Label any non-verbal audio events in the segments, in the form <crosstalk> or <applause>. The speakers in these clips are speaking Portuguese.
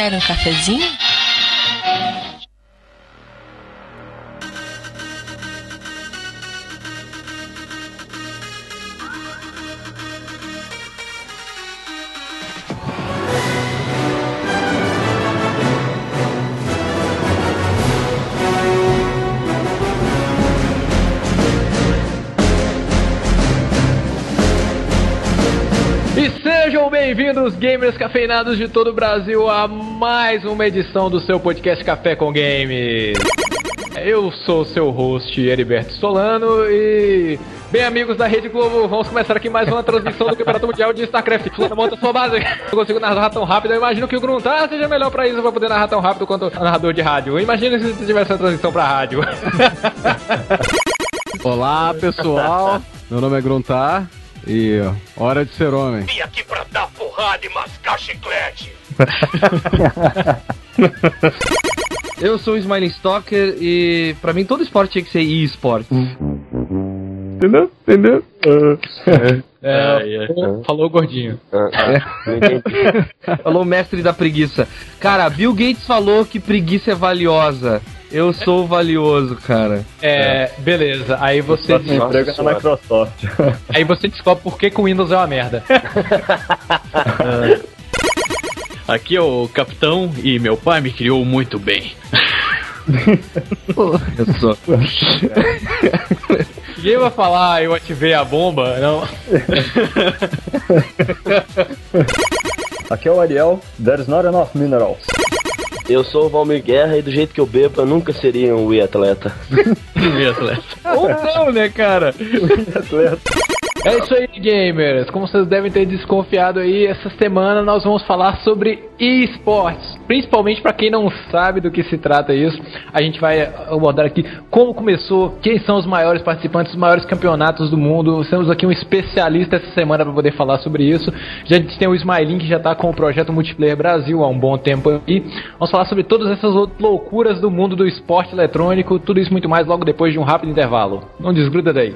Quer um cafezinho? Bem-vindos, gamers cafeinados de todo o Brasil, a mais uma edição do seu podcast Café com Games. Eu sou o seu host, Heriberto Solano, e, bem amigos da Rede Globo, vamos começar aqui mais uma transmissão do Campeonato Mundial de StarCraft. Fulano, monta sua base. Eu consigo narrar tão rápido, eu imagino que o Gruntar seja melhor pra isso, pra poder narrar tão rápido quanto o narrador de rádio. Imagina se tivesse uma transmissão pra rádio. Olá pessoal, <laughs> meu nome é Gruntar e ó, hora de ser homem. Vim aqui pra dar porrada e mascar chiclete. <laughs> Eu sou o Smiling Stalker e pra mim todo esporte tinha que ser e-sport. Entendeu? Entendeu? É, falou- falou o gordinho. <laughs> Falou o mestre da preguiça. Cara, Bill Gates falou que preguiça é valiosa. Eu sou valioso, cara. É, beleza. Aí você, Nossa, emprego na Microsoft. <laughs> aí você descobre por que, que o Windows é uma merda. <laughs> Aqui é o capitão e meu pai me criou muito bem. <laughs> Eu sou. Ninguém vai falar eu ativei a bomba, não. Aqui é o Ariel. There's not enough minerals. Eu sou o Valmir Guerra e do jeito que eu bebo, eu nunca seria um Wii <laughs> atleta. Ou não, né, cara? É isso aí, gamers. Como vocês devem ter desconfiado aí, essa semana nós vamos falar sobre esportes. Principalmente para quem não sabe do que se trata isso, a gente vai abordar aqui como começou, quem são os maiores participantes, os maiores campeonatos do mundo. Temos aqui um especialista essa semana para poder falar sobre isso. Já tem o Smiling que já tá com o projeto Multiplayer Brasil há um bom tempo aí. Vamos falar sobre todas essas loucuras do mundo do esporte eletrônico, tudo isso muito mais logo depois de um rápido intervalo. Não desgruda daí.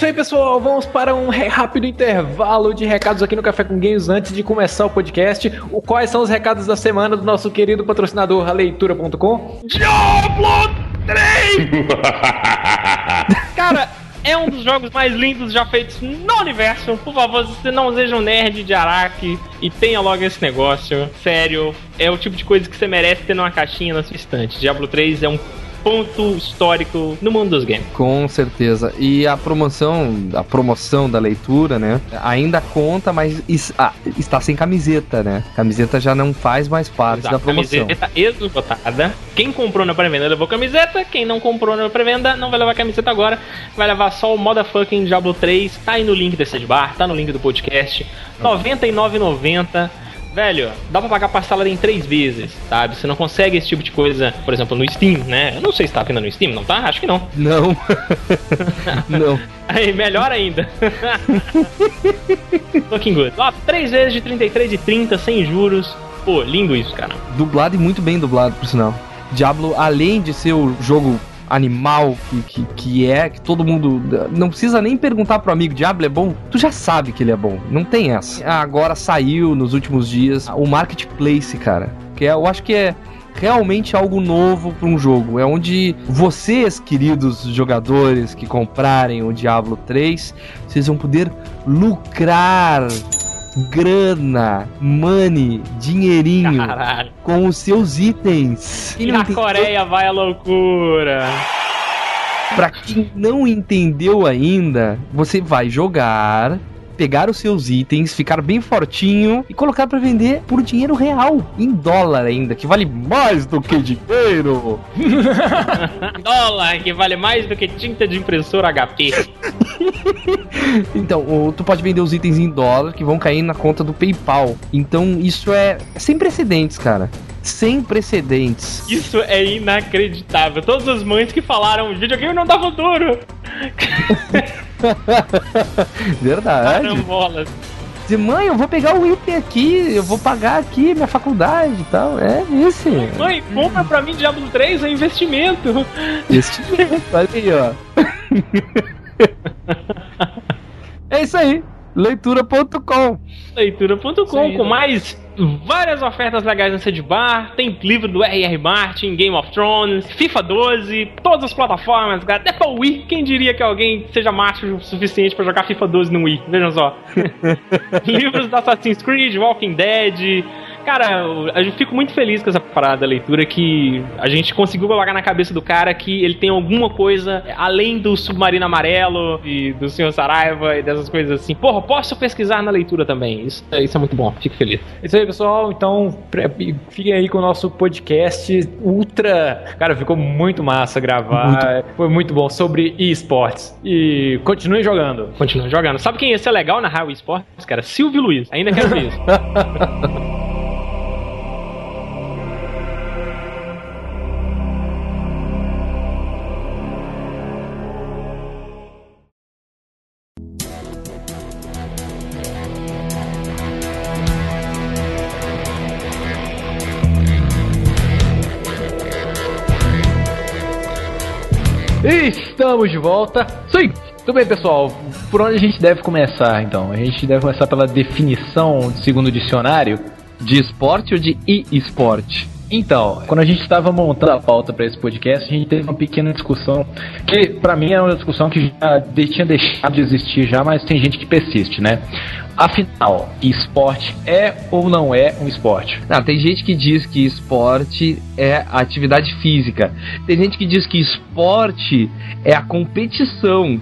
Isso aí, pessoal. Vamos para um rápido intervalo de recados aqui no Café com Games antes de começar o podcast. O, quais são os recados da semana do nosso querido patrocinador, a leitura.com? Diablo 3! <laughs> Cara, é um dos jogos mais lindos já feitos no universo. Por favor, você não seja um nerd de Araque e tenha logo esse negócio. Sério, é o tipo de coisa que você merece ter numa caixinha na sua estante. Diablo 3 é um ponto histórico no mundo dos games. Com certeza. E a promoção, a promoção da leitura, né? Ainda conta, mas is- ah, está sem camiseta, né? Camiseta já não faz mais parte da promoção. Camiseta esgotada. Quem comprou na pré-venda levou camiseta. Quem não comprou na pré-venda não vai levar camiseta agora. Vai levar só o Motherfucking Diablo 3. Tá aí no link desse bar, tá no link do podcast. R$ 99,90. Velho, dá pra pagar parcelada em três vezes, sabe? Você não consegue esse tipo de coisa, por exemplo, no Steam, né? Eu não sei se tá ainda no Steam, não tá? Acho que não. Não. <laughs> não. Aí, melhor ainda. <laughs> Looking good. Ó, três vezes de 33 e 30, sem juros. Pô, lindo isso, cara. Dublado e muito bem dublado, por sinal. Diablo, além de ser o jogo animal que, que, que é, que todo mundo. Não precisa nem perguntar pro amigo: Diablo é bom? Tu já sabe que ele é bom. Não tem essa. Agora saiu nos últimos dias o Marketplace, cara. Que é, eu acho que é realmente algo novo para um jogo. É onde vocês, queridos jogadores que comprarem o Diablo 3, vocês vão poder lucrar grana, money, dinheirinho Caralho. com os seus itens. E na Coreia vai a loucura. Pra quem não entendeu ainda, você vai jogar, pegar os seus itens, ficar bem fortinho e colocar pra vender por dinheiro real, em dólar ainda, que vale mais do que dinheiro. <laughs> Dólar que vale mais do que tinta de impressora HP. <laughs> Então, tu pode vender os itens em dólar que vão cair na conta do PayPal. Então, isso é sem precedentes, cara. Sem precedentes. Isso é inacreditável. Todas as mães que falaram videogame não dá futuro. <laughs> <laughs> Verdade. Carambolas. Dizer, mãe, eu vou pegar o item aqui, eu vou pagar aqui minha faculdade e tal. É isso. Mãe, compra pra mim Diablo 3, é investimento. Investimento, olha aí, ó. <laughs> é isso aí. Leitura.com. Leitura.com com mais várias ofertas legais na Sede Bar. Tem livro do R.R. Martin, Game of Thrones, FIFA 12, todas as plataformas, cara. Até pra Wii. Quem diria que alguém seja macho o suficiente pra jogar FIFA 12 no Wii? Vejam só. <laughs> Livros da Assassin's Creed, Walking Dead. Cara, eu fico muito feliz com essa parada da leitura que a gente conseguiu colocar na cabeça do cara que ele tem alguma coisa além do submarino amarelo e do Senhor Saraiva e dessas coisas assim. Porra, posso pesquisar na leitura também. Isso, isso é muito bom, fico feliz. Isso aí, pessoal. Então, fiquem aí com o nosso podcast ultra. Cara, ficou muito massa gravar. Foi muito bom sobre esportes. E continuem jogando. Continua jogando. Sabe quem ia ser legal na Highway Sports, cara? Silvio Luiz. Ainda quero ver isso. <laughs> Estamos de volta. Sim. Tudo bem, pessoal. Por onde a gente deve começar, então? A gente deve começar pela definição segundo o dicionário. De esporte ou de e-esporte? Então, quando a gente estava montando a pauta para esse podcast, a gente teve uma pequena discussão que, para mim, é uma discussão que já tinha deixado de existir já, mas tem gente que persiste, né? Afinal, esporte é ou não é um esporte? Não, tem gente que diz que esporte é atividade física. Tem gente que diz que esporte é a competição.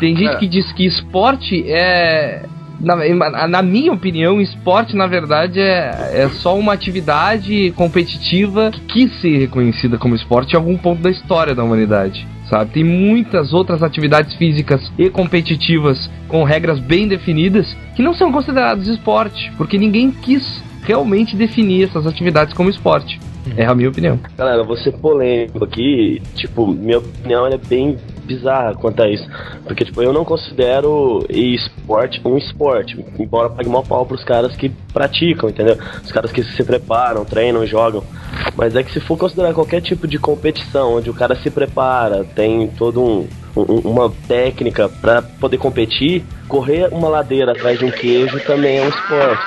Tem gente que diz que esporte é. Na, na minha opinião, esporte, na verdade, é, é só uma atividade competitiva que quis ser reconhecida como esporte em algum ponto da história da humanidade. Sabe? Tem muitas outras atividades físicas e competitivas com regras bem definidas que não são consideradas esporte, porque ninguém quis realmente definir essas atividades como esporte. É a minha opinião. Galera, eu vou ser polêmico aqui. Tipo, minha opinião é bem bizarra quanto a isso. Porque, tipo, eu não considero esporte um esporte. Embora pague mó pau pros caras que praticam, entendeu? Os caras que se preparam, treinam, jogam. Mas é que se for considerar qualquer tipo de competição, onde o cara se prepara, tem todo um. um- uma técnica pra poder competir, correr uma ladeira atrás de um queijo também é um esporte.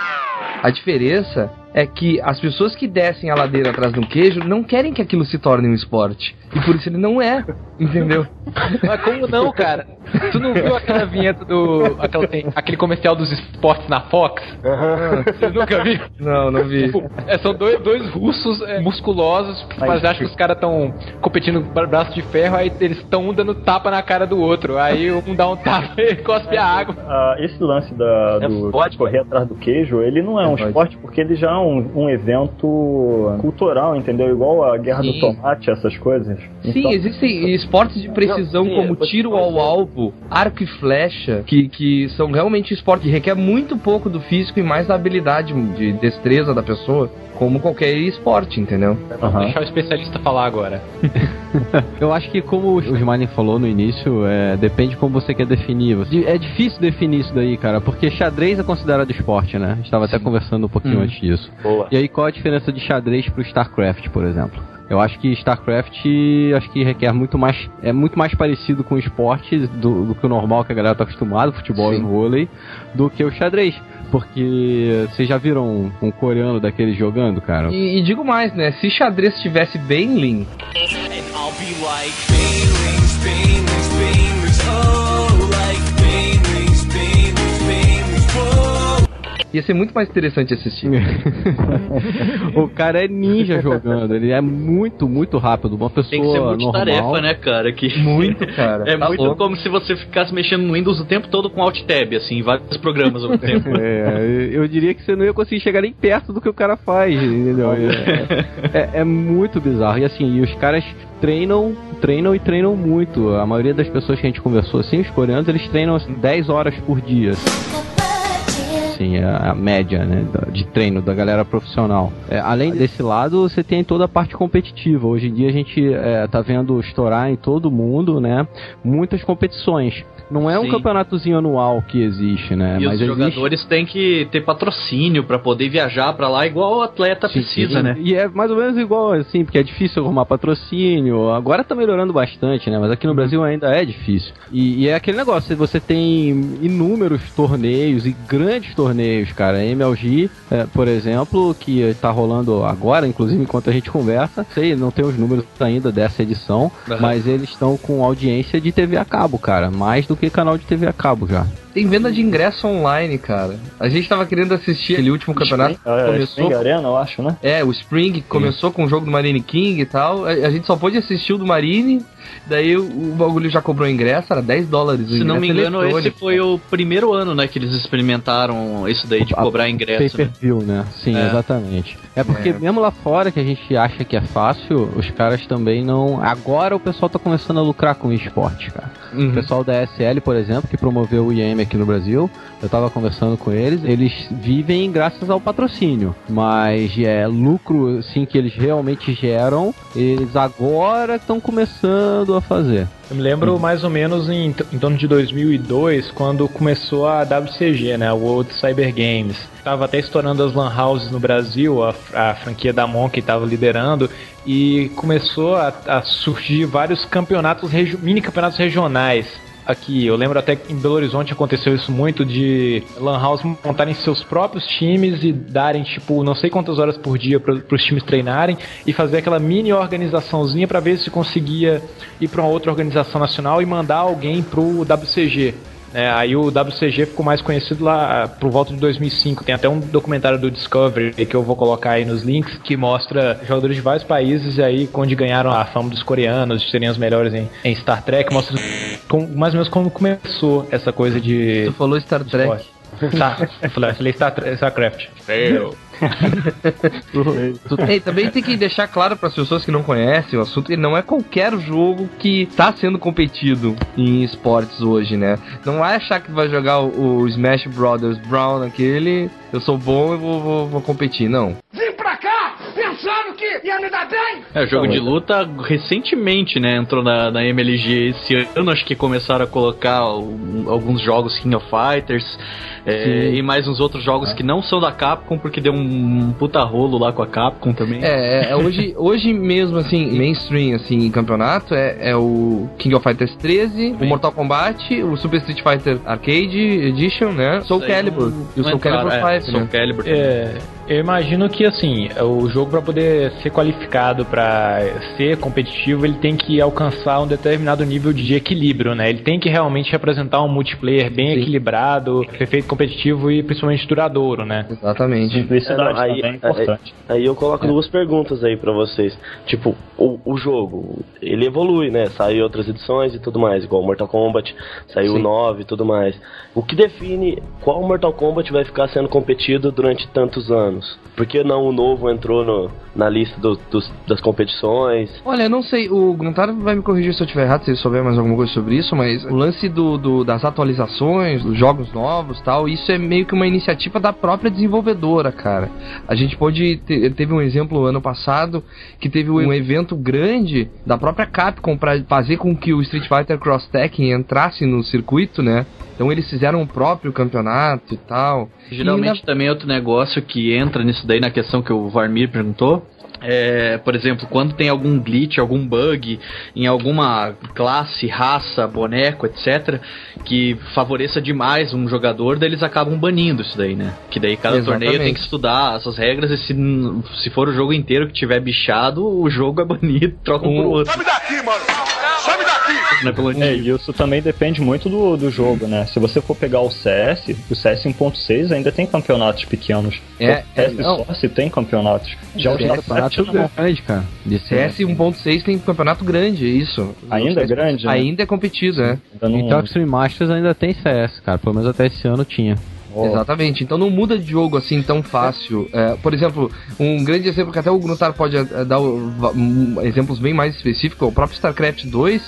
A diferença é que as pessoas que descem a ladeira atrás de um queijo não querem que aquilo se torne um esporte. E por isso ele não é, entendeu? <laughs> Mas como não, cara? Tu não viu aquela vinheta do. aquela- aquele comercial dos esportes na Fox? Você nunca viu? Não, não vi. Tipo, é, são dois, dois russos é, musculosos, mas acho que os caras estão competindo bra- braço de ferro, aí eles estão um dando tapa na cara do outro. Aí um dá um tapa <laughs> e cospe a água. Ah, esse lance da, É do vodka. correr atrás do queijo, ele não é, um vodka. esporte porque ele já é um, um evento cultural, entendeu? Igual a guerra Sim. do tomate, essas coisas. Sim, Então, existem esportes de precisão Não, sim, como tiro ao alvo, arco e flecha, que, que são realmente esportes que requer muito pouco do físico e mais da habilidade de destreza da pessoa, como qualquer esporte, entendeu? aham. Deixar o especialista falar agora. <laughs> Eu acho que como o Smiling falou no início, é, depende como você quer definir. É difícil definir isso daí, cara, porque xadrez é considerado esporte, né? A gente tava até conversando um pouquinho Hum. antes disso. Boa. E aí qual a diferença de xadrez pro StarCraft, por exemplo? Eu acho que StarCraft acho que requer muito mais. É muito mais parecido com o esporte do, do que o normal que a galera tá acostumada, futebol Sim. e vôlei, do que o xadrez. Porque vocês já viram um, um coreano daqueles jogando, cara? E, e digo mais, né? Se xadrez estivesse bem lean, ia ser muito mais interessante assistir. <laughs> o cara é ninja jogando, ele é muito, muito rápido. Uma pessoa Tem que ser normal. multitarefa, né, cara? Que... Muito, cara. <laughs> É Tá muito louco. como se você ficasse mexendo no Windows o tempo todo com Alt Tab, assim, vários programas ao mesmo <laughs> tempo. É, eu diria que você não ia conseguir chegar nem perto do que o cara faz, entendeu? É, é- é muito bizarro. E assim, e os caras treinam, treinam e treinam muito. A maioria das pessoas que a gente conversou, assim, os coreanos, eles treinam assim, 10 horas por dia. Assim, é a média, né, de treino da galera profissional. É, além desse lado, você tem toda a parte competitiva. Hoje em dia a gente é, tá vendo estourar em todo mundo, né, muitas competições. Não é um Sim. campeonatozinho anual que existe, né? E Mas os existe. jogadores têm que ter patrocínio pra poder viajar pra lá, igual o atleta Sim, precisa, né? E é mais ou menos igual assim, porque é difícil arrumar patrocínio. Agora tá melhorando bastante, né? Mas aqui no Uhum. Brasil ainda é difícil. E, e é aquele negócio, você tem inúmeros torneios e grandes torneios, cara. A MLG, é, por exemplo, que tá rolando agora, inclusive enquanto a gente conversa, sei, não tem os números ainda dessa edição, Aham. mas eles estão com audiência de TV a cabo, cara. Mais do que canal de TV a cabo já. Tem venda de ingresso online, cara. A gente tava querendo assistir aquele último campeonato. Spring, é, começou Spring Arena, eu acho, né? É, o Spring que começou com o jogo do Marine King e tal. A, a gente só pôde assistir o do Marine. Daí o, o bagulho já cobrou ingresso, era 10 dólares. o Se não me engano, esse foi o primeiro ano, né, que eles experimentaram isso daí de A- cobrar ingresso. Pay Né? per view, né? Sim, É. exatamente. É porque É. mesmo lá fora que a gente acha que é fácil, os caras também não. Agora o pessoal tá começando a lucrar com o esporte, cara. Uhum. O pessoal da SL, por exemplo, que promoveu o IEM aqui no Brasil, eu tava conversando com eles, eles vivem graças ao patrocínio, mas é lucro assim que eles realmente geram, eles agora estão começando a fazer. Eu me lembro mais ou menos em, em torno de 2002, quando começou a WCG, né, a World Cyber Games. Tava até estourando as lan houses no Brasil, a, a franquia da Monkey estava liderando e começou a, a surgir vários campeonatos, mini campeonatos regionais. Aqui, eu lembro até que em Belo Horizonte aconteceu isso muito de Lan House montarem seus próprios times e darem, tipo, não sei quantas horas por dia para os times treinarem e fazer aquela mini organizaçãozinha para ver se conseguia ir para uma outra organização nacional e mandar alguém pro WCG. Né? aí o WCG ficou mais conhecido lá por volta de 2005. Tem até um documentário do Discovery que eu vou colocar aí nos links que mostra jogadores de vários países aí onde ganharam a fama dos coreanos, de serem os melhores em, em Star Trek. Mostra como- mais ou menos como começou essa coisa de Tu falou Star Trek. Tá, eu falei, Star, Starcraft. <laughs> E também tem que deixar claro para as pessoas que não conhecem o assunto, que não é qualquer jogo que está sendo competido em esportes hoje, né? Não vai achar que vai jogar o, o Smash Brothers Brown aquele, eu sou bom e vou, vou, vou competir, não. Vim pra cá pensando que ia me dar bem. É, o jogo de luta recentemente, né, entrou na, na MLG esse ano, acho que começaram a colocar um- alguns jogos King of Fighters é, e mais uns outros jogos que não são da Capcom, porque deu um puta rolo lá com a Capcom também. É, é, é hoje, <laughs> hoje mesmo, assim, mainstream, assim, em campeonato, é, é o King of Fighters 13, o Mortal Kombat, o Super Street Fighter Arcade Edition, né? Soul Calibur. E o Soul Calibur entraram, é, 5, Soul né? Calibur também. É, eu imagino que assim, o jogo para poder ser qualificado para ser competitivo, ele tem que alcançar um determinado nível de equilíbrio, né? Ele tem que realmente representar um multiplayer bem Sim. equilibrado, perfeito competitivo e principalmente duradouro, né? Exatamente. Simplicidade É, não, aí- também é importante. Aí eu coloco duas perguntas aí pra vocês. Tipo, o, o jogo, ele evolui, né? Saiu outras edições e tudo mais, igual Mortal Kombat, saiu o Sim. 9 e tudo mais. O que define qual Mortal Kombat vai ficar sendo competido durante tantos anos? Por que não o novo entrou no- na lista do- dos- das competições? Olha, eu não sei, o Guntar vai me corrigir se eu estiver errado, se ele souber mais alguma coisa sobre isso, mas o lance do, do- das atualizações, dos jogos novos tal, isso é meio que uma iniciativa da própria desenvolvedora, cara. A gente pode teve um exemplo ano passado que teve um evento grande da própria Capcom para fazer com que o Street Fighter Cross Tekken entrasse no circuito, né? Então eles fizeram o próprio campeonato e tal. Geralmente E na- também é outro negócio que entra nisso daí na questão que o Varmir perguntou. É, por exemplo, quando tem algum glitch, algum bug em alguma classe, raça, boneco, etc., que favoreça demais um jogador, daí eles acabam banindo isso daí, né? Que daí cada Exatamente. torneio tem que estudar essas regras e se, se for o jogo inteiro que tiver bichado, o jogo é banido, <laughs> troca um por outro. Sai daqui, mano. Sai daqui. É, e isso também depende muito do, do jogo, né? Se você for pegar o CS, o CS 1.6 ainda tem campeonatos pequenos. É, o CS é, não. só se tem campeonatos. Já o CS campeonato não. grande, cara. De CS 1.6 tem campeonato grande, é isso. Ainda é grande, né? Ainda é competido, né? Não- Então, Extreme Masters ainda tem CS, cara. Pelo menos até esse ano tinha. Oh, Exatamente, então não muda de jogo assim tão fácil. É, por exemplo, um grande exemplo que até o Grutar pode eh, dar um, exemplos bem mais específicos, é o próprio StarCraft 2,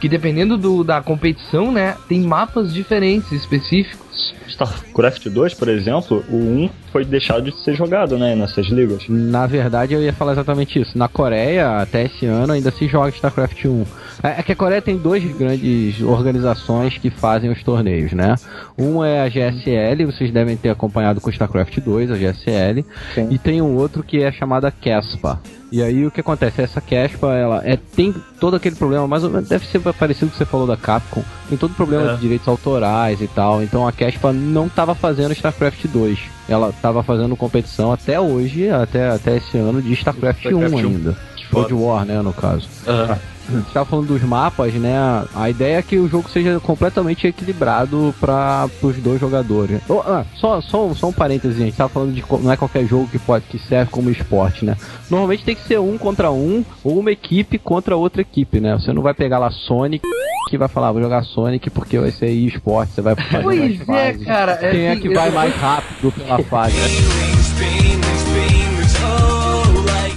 que dependendo do, da competição, né, tem mapas diferentes, específicos. StarCraft 2, por exemplo, o 1 foi deixado de ser jogado, né, nessas ligas. Na verdade, eu ia falar exatamente isso. Na Coreia, até esse ano, ainda se joga StarCraft 1. É é que a Coreia tem duas grandes organizações que fazem os torneios, né? Uma é a GSL, vocês devem ter acompanhado com StarCraft 2, a GSL, Sim. e tem um outro que é chamada CASPA. E aí o que acontece? Essa CASPA, ela é, tem todo aquele problema, mais ou menos, deve ser parecido com o que você falou da Capcom, tem todo o problema É. de direitos autorais e tal, então a CASPA não estava fazendo StarCraft 2, ela estava fazendo competição até hoje, até, até esse ano, de StarCraft, StarCraft 1 1. World War, né, no caso. Aham. Você <clears throat> tava falando dos mapas, né? A ideia é que o jogo seja completamente equilibrado para os dois jogadores. Oh, ah, só, só, só um parênteses, gente. Tava falando de não é qualquer jogo que pode que serve como esporte, né? Normalmente tem que ser um contra um ou uma equipe contra outra equipe, né? Você não vai pegar lá Sonic que vai falar, vou jogar Sonic porque vai ser esporte, você vai fazer Pois mais é, cara. Quem é assim, que vai mais rápido pela fase?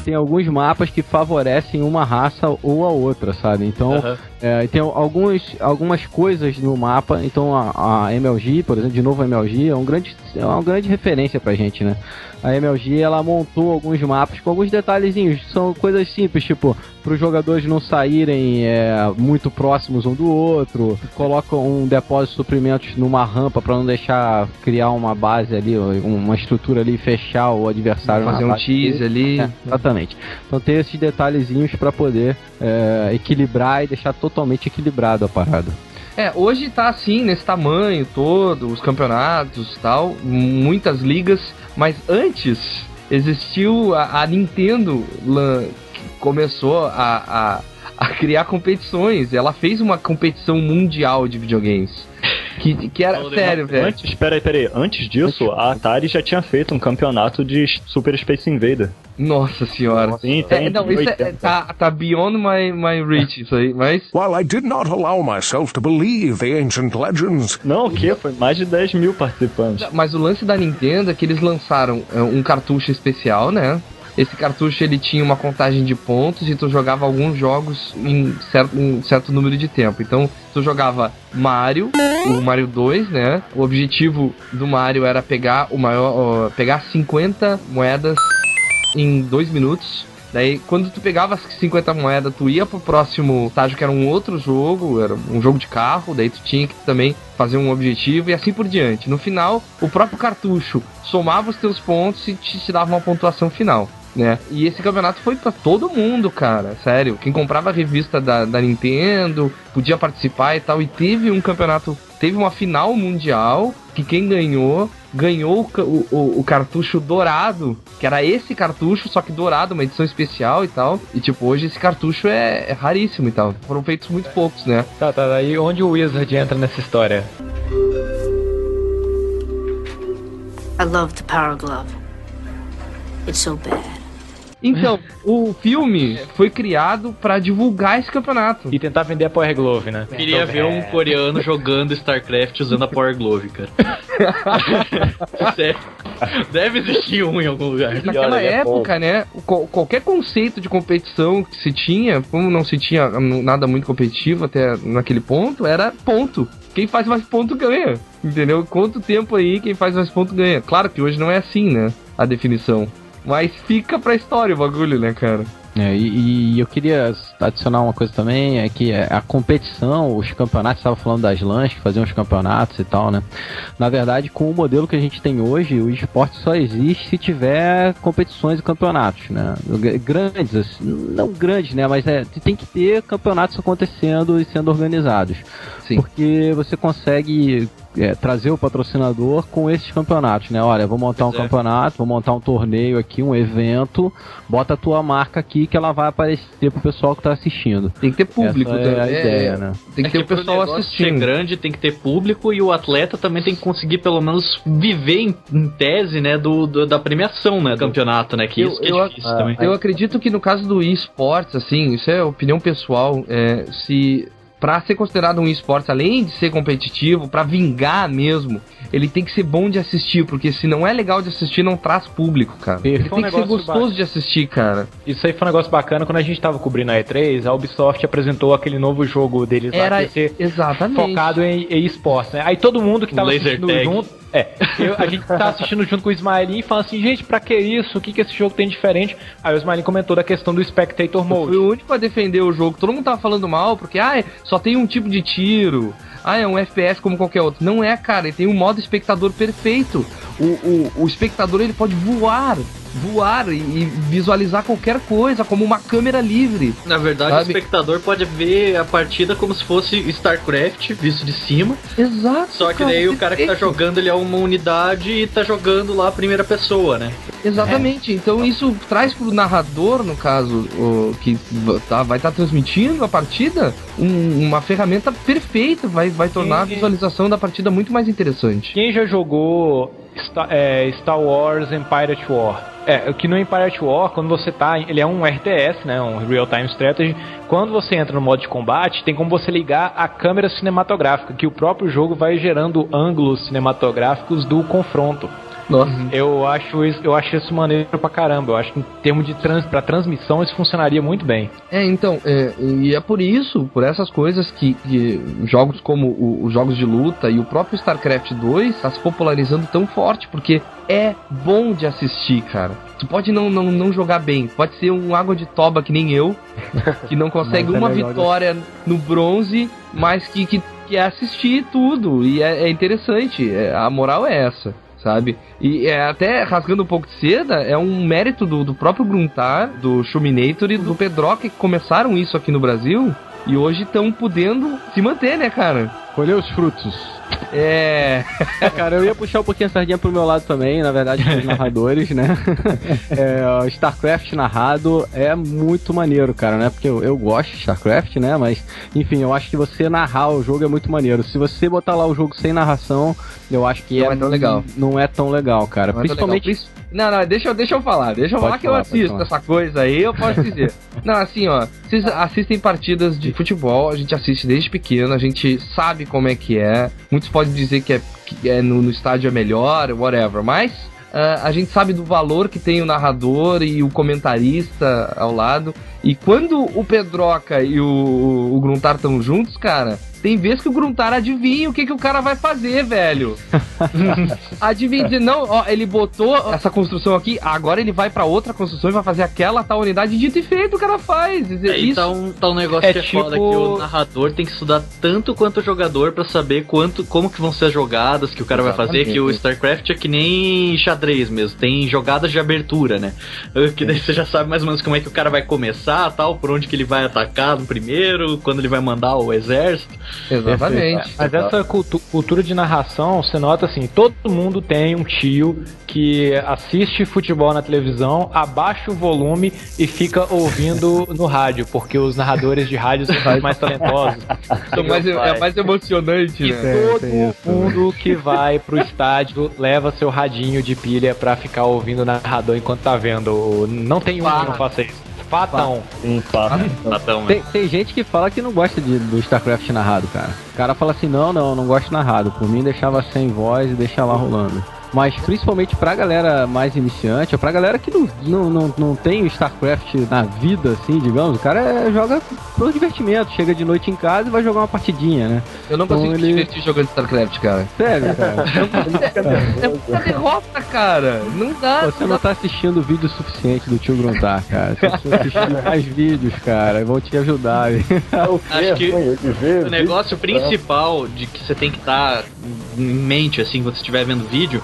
Tem alguns mapas que favorecem uma raça ou a outra, sabe? Então, Aham. é, tem alguns, algumas coisas no mapa. Então, a, a MLG, por exemplo, de novo a MLG, é, um grande, é uma grande referência pra gente, né? A MLG ela montou alguns mapas com alguns detalhezinhos. São coisas simples, tipo, para os jogadores não saírem é, muito próximos um do outro. Colocam um depósito de suprimentos numa rampa para não deixar criar uma base ali, uma estrutura ali e fechar o adversário. Fazer um tease ali. é, exatamente. Então tem esses detalhezinhos para poder é, equilibrar e deixar totalmente equilibrado a parada. É, hoje tá assim, nesse tamanho todo, os campeonatos e tal, muitas ligas, mas antes existiu a, a Nintendo começou a, a, a criar competições. Ela fez uma competição mundial de videogames. Que, que era sério, velho. Antes, peraí, peraí. Antes disso, a Atari já tinha feito um campeonato de Super Space Invader. Nossa senhora. Sim, tem. É, não, isso é, 80. tá, tá beyond my, my reach, isso aí, mas. While I did not allow myself to believe the ancient legends, Não, o quê? Foi mais de 10 mil participantes. Mas o lance da Nintendo é que eles lançaram é, um cartucho especial, né? Esse cartucho ele tinha uma contagem de pontos e tu jogava alguns jogos em certo, um certo número de tempo. Então tu jogava Mario, o Mario 2, né? O objetivo do Mario era pegar o maior, pegar 50 moedas em 2 minutos. Daí, quando tu pegava as 50 moedas, tu ia pro próximo estágio, que era um outro jogo, era um jogo de carro, daí tu tinha que também fazer um objetivo e assim por diante. No final, o próprio cartucho somava os teus pontos e te, te dava uma pontuação final. Né? E esse campeonato foi pra todo mundo, cara. Sério. Quem comprava a revista da, da Nintendo podia participar e tal. E teve um campeonato, teve uma final mundial que quem ganhou ganhou o, o- o cartucho dourado, que era esse cartucho, só que dourado, uma edição especial e tal. E tipo, hoje esse cartucho é, é raríssimo e tal. Foram feitos muito poucos, né? Tá, tá, aí onde o Wizard entra nessa história? I love the Power Glove. It's so bad. Então, o filme foi criado pra divulgar esse campeonato. E tentar vender a Power Glove, né? Queria ver um coreano jogando StarCraft usando a Power Glove, cara. <laughs> Sério. Deve existir um em algum lugar. Naquela é época, né, qual- qualquer conceito de competição que se tinha, como não se tinha hum, nada muito competitivo até naquele ponto, era ponto. Quem faz mais ponto ganha. Entendeu? Quanto tempo aí quem faz mais ponto ganha. Claro que hoje não é assim, né? A definição. Mas fica pra história o bagulho, né, cara? É, e, e eu queria adicionar uma coisa também, é que a competição, os campeonatos, estava falando das LANs que faziam os campeonatos e tal, né? Na verdade, com o modelo que a gente tem hoje, o esporte só existe se tiver competições e campeonatos, né? Grandes, assim, não grandes, né? Mas é, tem que ter campeonatos acontecendo e sendo organizados. Sim. Porque você consegue é, trazer o patrocinador com esses campeonatos, né? Olha, vou montar um Pois é. campeonato, vou montar um torneio aqui, um evento, bota a tua marca aqui que ela vai aparecer pro pessoal que tá assistindo. Tem que ter público, Essa é né? a ideia, né? Tem que ter É o pro pessoal negócio Ser assistindo. grande tem que ter público e o atleta também tem que conseguir pelo menos viver em, em tese, né, do, do- da premiação, né, do campeonato, né, que Eu- isso que é eu- difícil também. Eu acredito que no caso do esportes, assim, isso é opinião pessoal, é, se pra ser considerado um esporte, além de ser competitivo, pra vingar mesmo, ele tem que ser bom de assistir, porque se não é legal de assistir, não traz público, cara. Ele Foi um tem que ser gostoso básico. de assistir, cara. Isso aí foi um negócio bacana quando a gente tava cobrindo a E3, a Ubisoft apresentou aquele novo jogo deles lá Era que ia ser exatamente. focado em, em esportes, né? Aí todo mundo que tava Laser assistindo tag. junto É, eu- a gente tá assistindo junto com o Smiling e falando assim, gente, pra que isso? O que, que esse jogo tem diferente? Aí o Smiling comentou da questão do Spectator Eu Mode. fui o único a defender o jogo. Todo mundo tava falando mal, porque ah, só tem um tipo de tiro. Ah, é um FPS como qualquer outro. Não é, cara. Ele tem um modo espectador perfeito. O, o, o espectador ele pode voar, voar e, e visualizar qualquer coisa, como uma câmera livre. Na verdade, Sabe? o espectador pode ver a partida como se fosse StarCraft, visto de cima. Exato. Só que daí o cara que tá jogando ele é uma unidade e tá jogando lá a primeira pessoa, né? Exatamente. Então isso traz pro narrador, no caso, o, que tá- vai estar transmitindo a partida, um- uma ferramenta perfeita. Vai, vai tornar a Sim. visualização da partida muito mais interessante. Quem já jogou Star, é, Star Wars Empire at War? É, que no Empire at War, quando você tá. Ele é um RTS, né? Um Real Time Strategy. Quando você entra no modo de combate, tem como você ligar a câmera cinematográfica, que o próprio jogo vai gerando ângulos cinematográficos do confronto. Nossa. Eu acho isso, eu acho isso maneiro pra caramba. Eu acho que em termos de trans, pra transmissão isso funcionaria muito bem. É, então, é, e é por isso, por essas coisas que, que jogos como o- os jogos de luta e o próprio StarCraft 2 está se popularizando tão forte, porque é bom de assistir, cara. Tu pode não, não, não jogar bem, pode ser um água de toba que nem eu, <laughs> que não consegue é uma vitória no bronze, mas que, que, que é assistir tudo, e é, é interessante, é, a moral é essa. Sabe? E é, até rasgando um pouco de seda, é um mérito do, do próprio Gruntar, do Shuminator e do Pedroca que começaram isso aqui no Brasil e hoje estão podendo se manter, né, cara? Colher os frutos. É. É, <laughs> cara, eu ia puxar um pouquinho a sardinha pro meu lado também, na verdade, com os narradores, né? <laughs> É, StarCraft narrado é muito maneiro, cara, né? Porque eu, eu gosto de StarCraft, né? Mas, enfim, eu acho que você narrar o jogo é muito maneiro. Se você botar lá o jogo sem narração, eu acho que Não é tão legal. Não é tão legal, cara. Não é Principalmente. legal. Não, não, deixa, eu- deixa eu falar, deixa eu Pode falar que falar, eu assisto falar. essa coisa aí, eu posso dizer. não, assim, ó, vocês assistem partidas de futebol, a gente assiste desde pequeno, a gente sabe como é que é. Muitos podem dizer que é, que é no, no estádio é melhor, whatever, mas. ah, a gente sabe do valor que tem o narrador e o comentarista ao lado. E quando o Pedroca e o, o Gruntar estão juntos, cara, tem vezes que o Gruntar adivinha o que, que o cara vai fazer, velho. <laughs> Adivinha dizer, não, ó, ele botou essa construção aqui, agora ele vai pra outra construção e vai fazer aquela tal unidade. Dito e feito, o cara faz. Dizer, Aí isso tá um, tá um negócio é que é tipo- foda, que o narrador tem que estudar tanto quanto o jogador pra saber quanto, como que vão ser as jogadas que o cara vai fazer, que o StarCraft é que nem xadrez mesmo, tem jogadas de abertura, né? Que daí você já sabe mais ou menos como é que o cara vai começar, tal, por onde que ele vai atacar no primeiro, quando ele vai mandar o exército. Exatamente. Mas essa cultu- cultura de narração, você nota assim, todo mundo tem um tio que assiste futebol na televisão, abaixa o volume e fica ouvindo <laughs> no rádio, porque os narradores de rádio são mais talentosos. <laughs> São mais, é mais emocionante, E né? todo mundo que vai pro estádio leva seu radinho de pilha pra ficar ouvindo o narrador enquanto tá vendo. o- Não tem um que não faça isso. Fatão. Sim, fato. Natão, né? Tem, tem gente que fala que não gosta de, do StarCraft narrado, cara. O cara fala assim: não, não, não gosto de narrado. Por mim, deixava sem voz e deixa lá rolando. Mas principalmente pra galera mais iniciante, ou pra galera que não, não, não, não tem o StarCraft na vida, assim, digamos, o cara é- joga pro divertimento, chega de noite em casa e vai jogar uma partidinha, né? Eu não Então consigo me ele- divertir jogando StarCraft, cara. Sério, <laughs> cara. É muita derrota, cara. Não dá. Você não tá assistindo vídeo suficiente do tio Gruntar, cara. Você precisa assistir <laughs> mais vídeos, cara. Vão te ajudar. Acho que o negócio principal de que você tem que estar em mente, assim, quando você estiver vendo vídeo,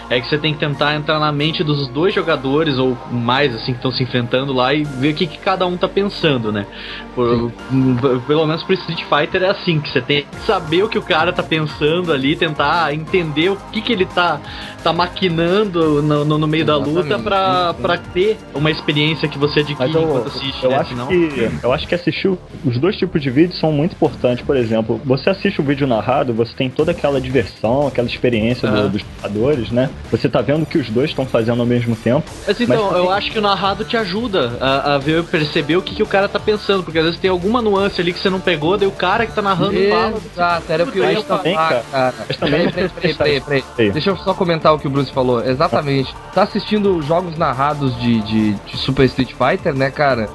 é que você tem que tentar entrar na mente dos dois jogadores, ou mais, assim, que estão se enfrentando lá e ver o que, que cada um tá pensando, né? Por- pelo menos pro Street Fighter é assim, que você tem que saber o que o cara tá pensando ali, tentar entender o que, que ele tá, tá maquinando no, no, no meio da luta pra, pra ter uma experiência que você adquire eu, enquanto assiste, eu né? acho Senão- que eu acho que assistir os dois tipos de vídeo são muito importantes. Por exemplo, você assiste o vídeo narrado, você tem toda aquela diversão, aquela experiência do- Aham. dos jogadores, né? Você tá vendo o que os dois estão fazendo ao mesmo tempo. Mas então, Mas- eu acho que o narrado te ajuda a, a ver, perceber o que, que o cara tá pensando, porque às vezes tem alguma nuance ali que você não pegou, daí o cara que tá narrando fala. Exato, era o que eu ia também, falar, cara, cara. mas também- Peraí, peraí, peraí, peraí, Ei. Deixa eu só comentar o que o Bruce falou. Exatamente. Tá assistindo jogos narrados de, de, de Super Street Fighter, né, cara?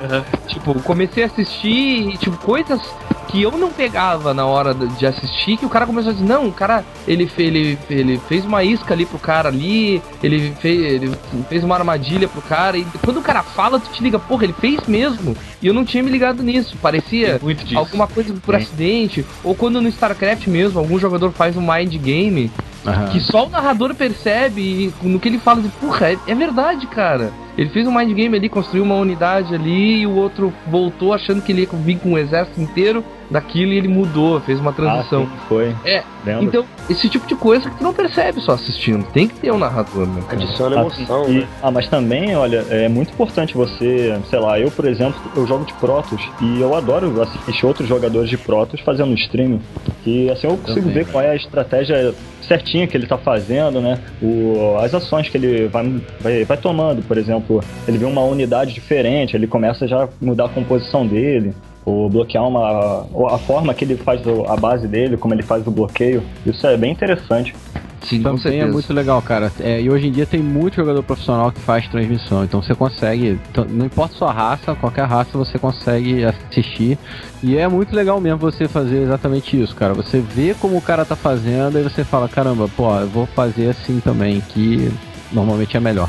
Tipo, comecei a assistir e, tipo, coisas que eu não pegava na hora de assistir, que o cara começou a dizer, não, o cara, ele, ele, ele fez uma isca ali pro cara ali, ele fez, ele fez uma armadilha pro cara, e quando o cara fala, tu te liga, porra, ele fez mesmo. E eu não tinha me ligado nisso, parecia alguma coisa por acidente, ou quando no StarCraft mesmo, algum jogador faz um mind game, Aham. que só o narrador percebe e no que ele fala, de, porra, é, é verdade, cara. Ele fez um mind game ali, construiu uma unidade ali e o outro voltou achando que ele ia vir com um exército inteiro daquilo e ele mudou, fez uma transição. Ah, sim, foi. É, Lembro. então, esse tipo de coisa que tu não percebe só assistindo. Tem que ter um narrador, né? cara? Adiciona emoção, Ah, e- né? ah, mas também, olha, é muito importante você, sei lá, eu, por exemplo, eu jogo de Protoss e eu adoro assistir outros jogadores de Protoss fazendo streaming. E assim eu consigo Também, ver qual é a estratégia certinha que ele tá fazendo, né? O, as ações que ele vai, vai, vai tomando, por exemplo, ele vê uma unidade diferente, ele começa já a mudar a composição dele. Ou bloquear uma. ou a forma que ele faz o- a base dele, como ele faz o bloqueio. Isso é bem interessante. Sim, com Também certeza. é muito legal, cara. É, e hoje em dia tem muito jogador profissional que faz transmissão. Então você consegue, não importa sua raça, qualquer raça você consegue assistir. E é muito legal mesmo você fazer exatamente isso, cara. Você vê como o cara tá fazendo e você fala, caramba, pô, eu vou fazer assim também, que normalmente é melhor.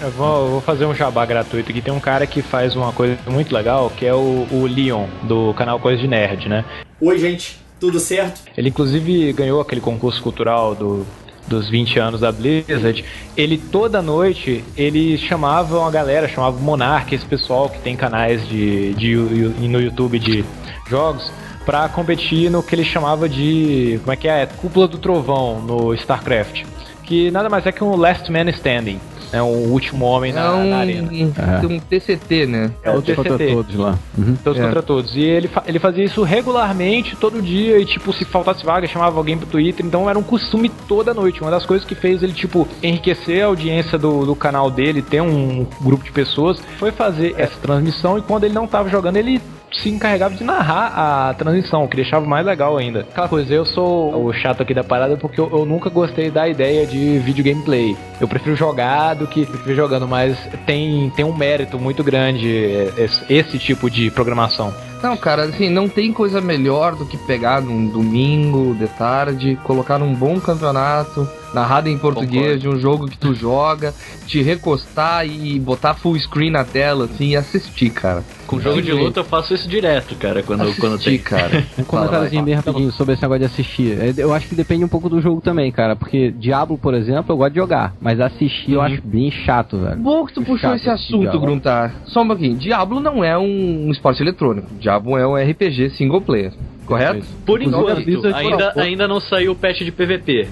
Eu vou, vou fazer um jabá gratuito aqui. Tem um cara que faz uma coisa muito legal, que é o, o Leon, do canal Coisa de Nerd, né? Oi, gente, tudo certo? Ele inclusive ganhou aquele concurso cultural do, dos 20 anos da Blizzard. Ele toda noite ele chamava uma galera, chamava o Monark, esse pessoal que tem canais de, de yu- no YouTube de jogos, pra competir no que ele chamava de como é que é, Cúpula do Trovão no StarCraft, que nada mais é que um Last Man Standing, é um último homem na, É um, na arena. É. um TCT, né? É o Todos contra TCT. todos lá. Uhum. Todos É. contra todos. E ele, fa- ele fazia isso regularmente, todo dia, e tipo, se faltasse vaga, chamava alguém pro Twitter, então era um costume toda noite. Uma das coisas que fez ele, tipo, enriquecer a audiência do, do canal dele, ter um grupo de pessoas, foi fazer essa transmissão, e quando ele não tava jogando, ele se encarregava de narrar a transmissão, o que deixava mais legal ainda. Aquela coisa, eu sou o chato aqui da parada porque eu, eu nunca gostei da ideia de vídeo gameplay. Eu prefiro jogar do que prefiro jogando, mas tem, tem um mérito muito grande é, esse, esse tipo de programação. Não, cara, assim, não tem coisa melhor do que pegar num domingo de tarde, colocar num bom campeonato, narrado em português de um jogo que tu joga, te recostar e botar full screen na tela, assim, e assistir, cara. Com jogo de luta eu faço isso direto, cara, quando, quando Assistir, tem. cara. <laughs> Um comentáriozinho bem rapidinho sobre esse negócio de assistir. É, Eu acho que depende um pouco do jogo também, cara. Porque Diablo, por exemplo, eu gosto de jogar. Mas assistir eu acho bem chato, velho. Bom que tu Muito puxou chato esse assunto. Gruntar. Só um pouquinho. Diablo não é um esporte eletrônico. Diablo é um RPG single player. Correto? Por a enquanto, Blizzard ainda, ainda não saiu o patch de PVP.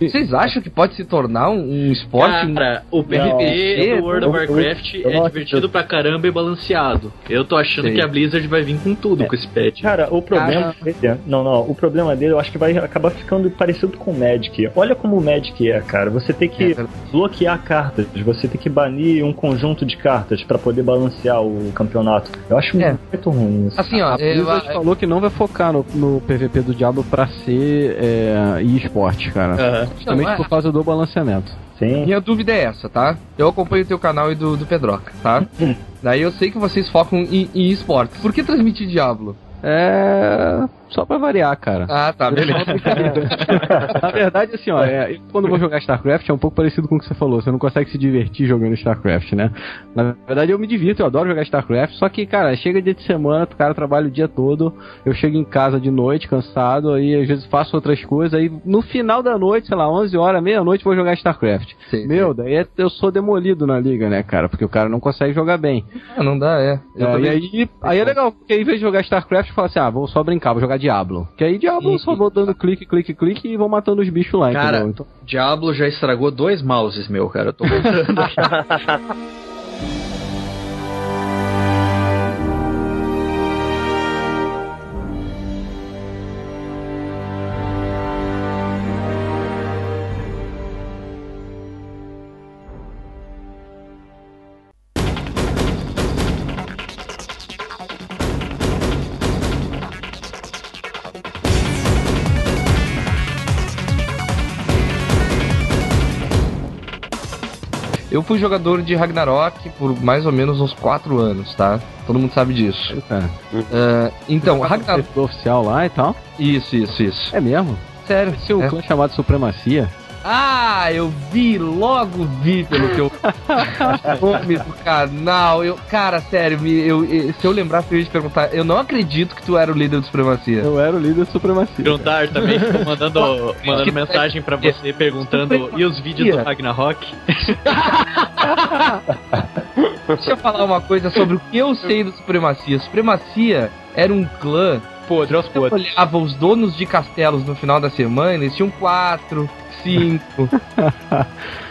Vocês <laughs> acham que pode se tornar um, um esporte? Cara, o PVP do World of Warcraft eu é não divertido pra caramba e balanceado. Eu tô achando Sei. que a Blizzard vai vir com tudo com esse patch. Cara, o problema dele, não, não, o problema dele eu acho que vai acabar ficando parecido com o Magic. Olha como o Magic é, cara. Você tem que É, bloquear cartas, você tem que banir um conjunto de cartas pra poder balancear o campeonato. Eu acho É. muito ruim isso. Assim, ó, A é, Blizzard falou que não vai focar no, no PVP do Diablo pra ser é, eSport, cara. Aham. Justamente Não, é. por causa do balanceamento. Sim. Minha dúvida é essa, tá? Eu acompanho o teu canal e do, do Pedroca, tá? Daí eu sei que vocês focam em, em esportes. Por que transmitir Diablo? É. Só pra variar, cara. Ah, tá, beleza. Na verdade, assim, ó, é, quando eu vou jogar StarCraft é um pouco parecido com o que você falou. Você não consegue se divertir jogando StarCraft, né? Na verdade, eu me divirto, eu adoro jogar StarCraft. Só que, cara, chega dia de semana, o cara trabalha o dia todo. Eu chego em casa de noite, cansado, aí às vezes faço outras coisas. Aí no final da noite, sei lá, 11 horas, meia-noite, vou jogar StarCraft. Sim, Meu, daí é- eu sou demolido na liga, né, cara? Porque o cara não consegue jogar bem. Ah, não dá, é. É, e aí, aí é legal, porque aí, em vez de jogar StarCraft, falo assim: ah, vou só brincar, vou jogar Diablo. Que aí Diablo eu só vou dando clique, clique, clique e vou matando os bichos lá, Cara, entendeu? Então, Diablo já estragou dois mouses, meu, cara. Eu tô voltando. <laughs> Eu fui jogador de Ragnarok por mais ou menos uns 4 anos, tá? Todo mundo sabe disso. Cara. Uh, então, Ragnarok. oficial lá e tal? Isso, isso, isso. É mesmo? Sério. Seu é. clã chamado Supremacia? Ah, eu vi, logo vi pelo teu nome do canal. Eu, cara, sério, me, eu, eu- se eu lembrasse, eu ia te perguntar. Eu não acredito que tu era o líder do Supremacia. Eu era o líder do Supremacia. Gruntar também ficou mandando, <laughs> mandando Que- mensagem pra você perguntando e os vídeos do Ragnarok? <laughs> Deixa eu falar uma coisa sobre o que eu sei do Supremacia. Supremacia era um clã. Podre aos Eu podres. olhava os donos de castelos no final da semana, eles tinham quatro, cinco. <laughs>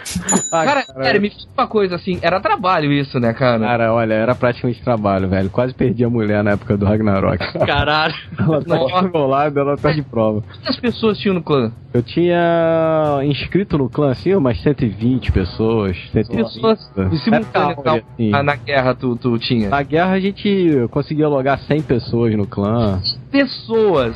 Ah, cara, sério, me fala uma coisa assim, era trabalho isso, né, cara? Cara, olha, era praticamente trabalho, velho. Quase perdi a mulher na época do Ragnarok. <laughs> Caralho. ela tá aqui do meu lado, ela tá de prova. Quantas pessoas tinham no clã? Eu tinha inscrito no clã, assim, umas 120 pessoas. 130. Pessoas em simultâneo, áurea, assim. na, na guerra tu, tu tinha. Na guerra a gente conseguia logar 100 pessoas no clã. Pessoas.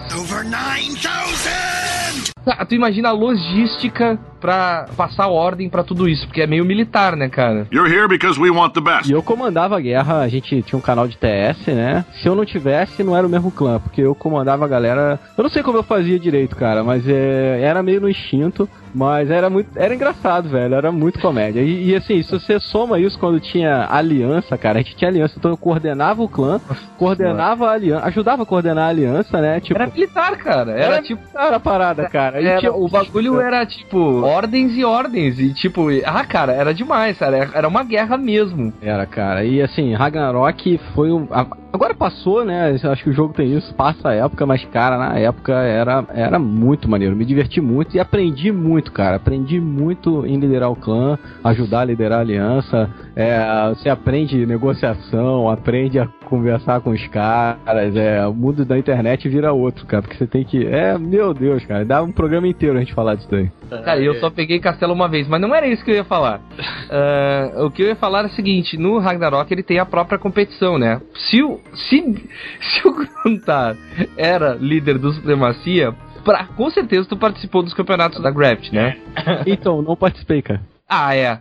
Tá, tu imagina a logística pra passar ordem pra tudo isso, porque é meio militar, né, cara? You're here because we want the best. E eu comandava a guerra, a gente tinha um canal de TS, né? Se eu não tivesse, não era o mesmo clã, porque eu comandava a galera. Eu não sei como eu fazia direito, cara, mas é, era meio no instinto. Mas era muito. Era engraçado, velho. Era muito comédia. E, e, assim, se você soma isso quando tinha aliança, cara, a gente tinha aliança, então eu coordenava o clã, coordenava a aliança, ajudava a coordenar a aliança, né? Tipo, Era militar, cara. Era, Era tipo. Era a parada, cara. Era- tinha- o bagulho era tipo ordens e ordens. E tipo, ah, cara, era demais, cara. Era uma guerra mesmo. Era, cara. E assim, Ragnarok foi um. a- Agora passou, né? Eu Acho que o jogo tem isso, passa a época, mas, cara, na época era, era muito maneiro. Me diverti muito e aprendi muito, cara. Aprendi muito em liderar o clã, ajudar a liderar a aliança. É, você aprende negociação, aprende a conversar com os caras. É, o mundo da internet vira outro, cara. Porque você tem que. É, meu Deus, cara. Dá um programa inteiro a gente falar disso daí. Cara, eu só peguei Castelo uma vez, mas não era isso que eu ia falar. <laughs> Ah, o que eu ia falar é o seguinte: no Ragnarok ele tem a própria competição, né? Se o, se, <laughs> se o Gruntar era líder do Supremacia, pra, com certeza tu participou dos campeonatos da Graft, né? <laughs> Então, não participei, cara. Ah, é.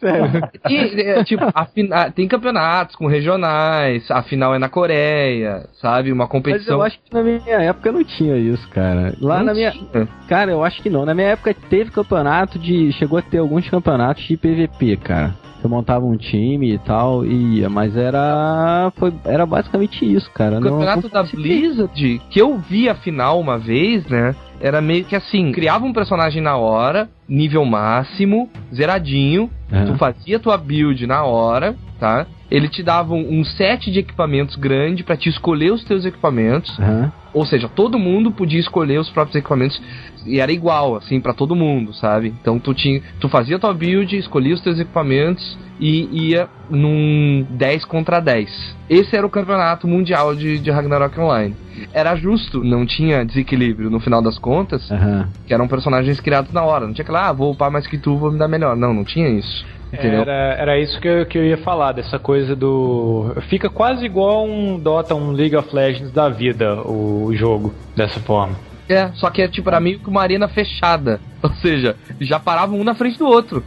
Sério. E, é, tipo, fina- tem campeonatos com regionais, a final é na Coreia, sabe? Uma Mas competição. eu acho que na minha época não tinha isso, cara. Lá Não na minha. tinha. Cara, eu acho que não. Na minha época teve campeonato de. Chegou a ter alguns campeonatos de PVP, cara. Você montava um time e tal, e ia, mas era. Foi, era basicamente isso, cara. O Não- campeonato não da Blizzard, que eu vi a final uma vez, né? Era meio que assim, criava um personagem na hora, nível máximo, zeradinho, É. tu fazia tua build na hora, tá? Ele te dava um, um set de equipamentos grande pra te escolher os teus equipamentos. Aham. Ou seja, todo mundo podia escolher os próprios equipamentos e era igual, assim, pra todo mundo, sabe? Então tu tinha, tu fazia tua build, escolhia os teus equipamentos e ia num 10 contra 10. Esse era o campeonato mundial de, de Ragnarok Online. Era justo, não tinha desequilíbrio no final das contas, Aham. que eram personagens criados na hora. Não tinha que lá, ah, vou upar mais que tu, vou me dar melhor. Não, não tinha isso. Entendeu? Era, era isso que eu, que eu ia falar, dessa coisa do. Fica quase igual um Dota, um League of Legends da vida, o, jogo, dessa forma. É, só que é tipo, era meio que uma arena fechada. <laughs> Ou seja, já paravam um na frente do outro.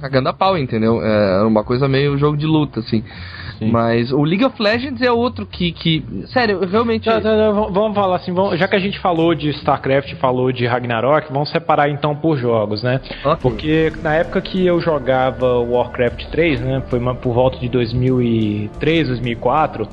Cagando a pau, entendeu? É, Era uma coisa meio jogo de luta, assim. Mas o League of Legends é outro que. que sério, realmente. Tá, tá, v- vamos falar assim, vamos- já que a gente falou de StarCraft, falou de Ragnarok, vamos separar então por jogos, né? Porque na época que eu jogava Warcraft 3, né, foi uma- por volta de 2003, 2004,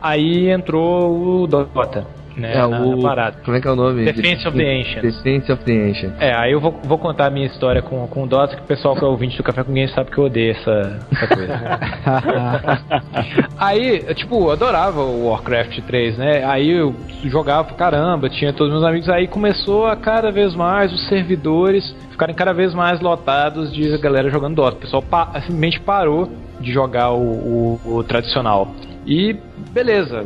aí entrou o Dota, né, é, na, o. na parada. Como é que é o nome? Defense of the Ancients. Defense of the Ancient. É, aí eu vou, vou contar a minha história com, com o Dota, que o pessoal que é ouvinte do Café com Ninguém sabe que eu odeio essa, essa coisa. <laughs> Aí, tipo, eu adorava o Warcraft 3, né? Aí eu jogava pra caramba, tinha todos meus amigos. Aí começou a cada vez mais os servidores ficarem cada vez mais lotados de galera jogando Dota. O pessoal pa simplesmente parou de jogar o, o- o tradicional. E beleza,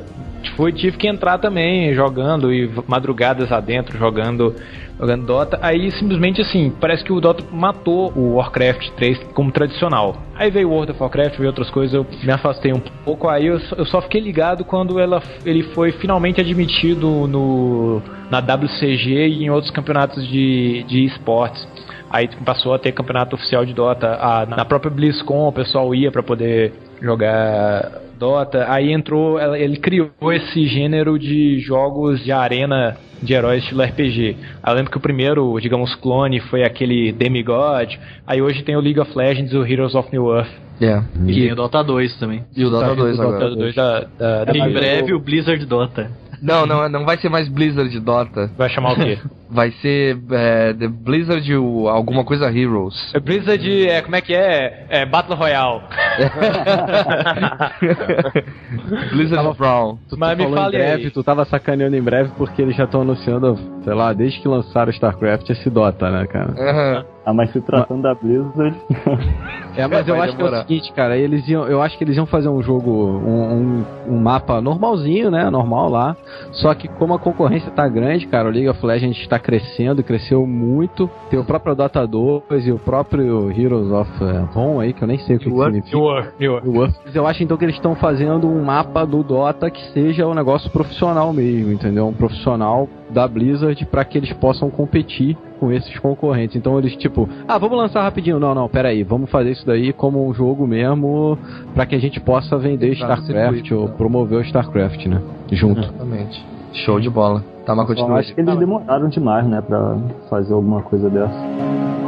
foi, tive que entrar também jogando e madrugadas adentro jogando jogando Dota. Aí simplesmente assim, parece que o Dota matou o Warcraft 3 como tradicional. Aí veio World of Warcraft, veio outras coisas, eu me afastei um pouco. Aí eu, eu só fiquei ligado quando ela, ele foi finalmente admitido no, na WCG e em outros campeonatos de, de esportes. Aí passou a ter campeonato oficial de Dota. A, na própria BlizzCon o pessoal ia para poder jogar Dota. Aí entrou, ele criou esse gênero de jogos de arena de heróis estilo RPG. Eu lembro que o primeiro, digamos, clone foi aquele Demigod. Aí hoje tem o League of Legends e o Heroes of New Earth. É. E tem o Dota 2 também. E o Dota 2 agora. Dota 2 da, da, da Em breve o Blizzard Dota. Não, não, não vai ser mais Blizzard Dota. Vai chamar o quê? <laughs> Vai ser é, The Blizzard alguma coisa Heroes. É Blizzard, é, como é que é? É Battle Royale. <laughs> Blizzard Brown. Tu, Mas tu me fale em breve, aí. tu tava sacaneando em breve porque eles já estão anunciando, sei lá, desde que lançaram StarCraft esse Dota, né, cara? Aham. Ah, mas se tratando da Blizzard. <laughs> É, mas eu Vai acho que é o demorar. seguinte, cara, eles iam, eu acho que eles iam fazer um jogo, um, um, um mapa normalzinho, né, normal lá, só que como a concorrência tá grande, cara, o League of Legends está crescendo, cresceu muito, tem o próprio Dota 2 e o próprio Heroes of eh, Home aí, que eu nem sei o que, que significa. New Earth. Eu acho então que eles estão fazendo um mapa do Dota que seja um negócio profissional mesmo, entendeu? Um profissional da Blizzard para que eles possam competir com esses concorrentes. Então eles tipo, ah, vamos lançar rapidinho. Não, não, pera aí, vamos fazer isso daí como um jogo mesmo para que a gente possa vender no StarCraft circuito, ou né? promover o StarCraft, né? Junto. Exatamente. Show de bola. Tá, mas continua. acho que eles demoraram demais, né, pra fazer alguma coisa dessa.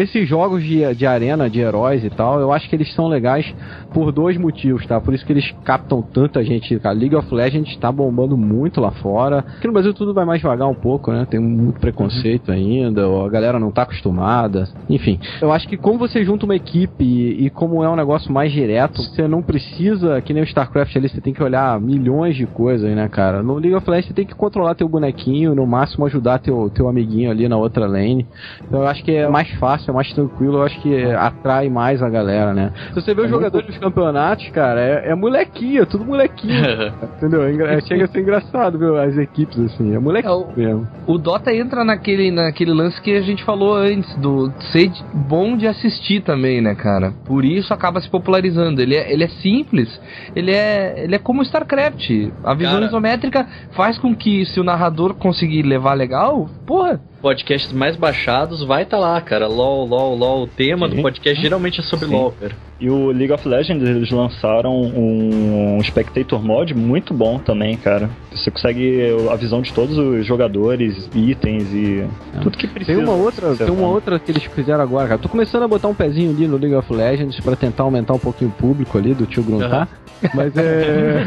Esses jogos de, de arena, de heróis e tal, eu acho que eles são legais por dois motivos, tá? Por isso que eles captam tanta gente. A League of Legends tá bombando muito lá fora. Aqui no Brasil tudo vai mais devagar um pouco, né? Tem muito preconceito ainda, ou a galera não tá acostumada. Enfim, eu acho que como você junta uma equipe e, e como é um negócio mais direto, você não precisa, que nem o StarCraft ali, você tem que olhar milhões de coisas, né, cara? No League of Legends você tem que controlar teu bonequinho, no máximo ajudar teu, teu amiguinho ali na outra lane. Então eu acho que é mais fácil, é mais tranquilo, eu acho que atrai mais a galera, né? Se você vê os jogadores dos campeonatos, cara, é, é molequinho, é tudo molequinho. <laughs> entendeu? É engra- chega a ser engraçado ver as equipes assim, é molequinho mesmo. O Dota entra naquele, naquele lance que a gente falou antes, do ser de- bom de assistir também, né, cara? Por isso acaba se popularizando. Ele é, ele é simples, ele é, ele é como o StarCraft. A visão Cara. isométrica faz com que, se o narrador conseguir levar legal, porra, Podcasts mais baixados vai estar lá, cara. LOL, LOL, LOL. O tema do podcast geralmente é sobre Sim. LOL, cara. E o League of Legends, eles lançaram um Spectator Mod muito bom também, cara. Você consegue a visão de todos os jogadores, itens e tudo que precisa. Tem uma outra, tem uma outra que eles fizeram agora, cara. Tô começando a botar um pezinho ali no League of Legends pra tentar aumentar um pouquinho o público ali do tio Gruntar. Mas é.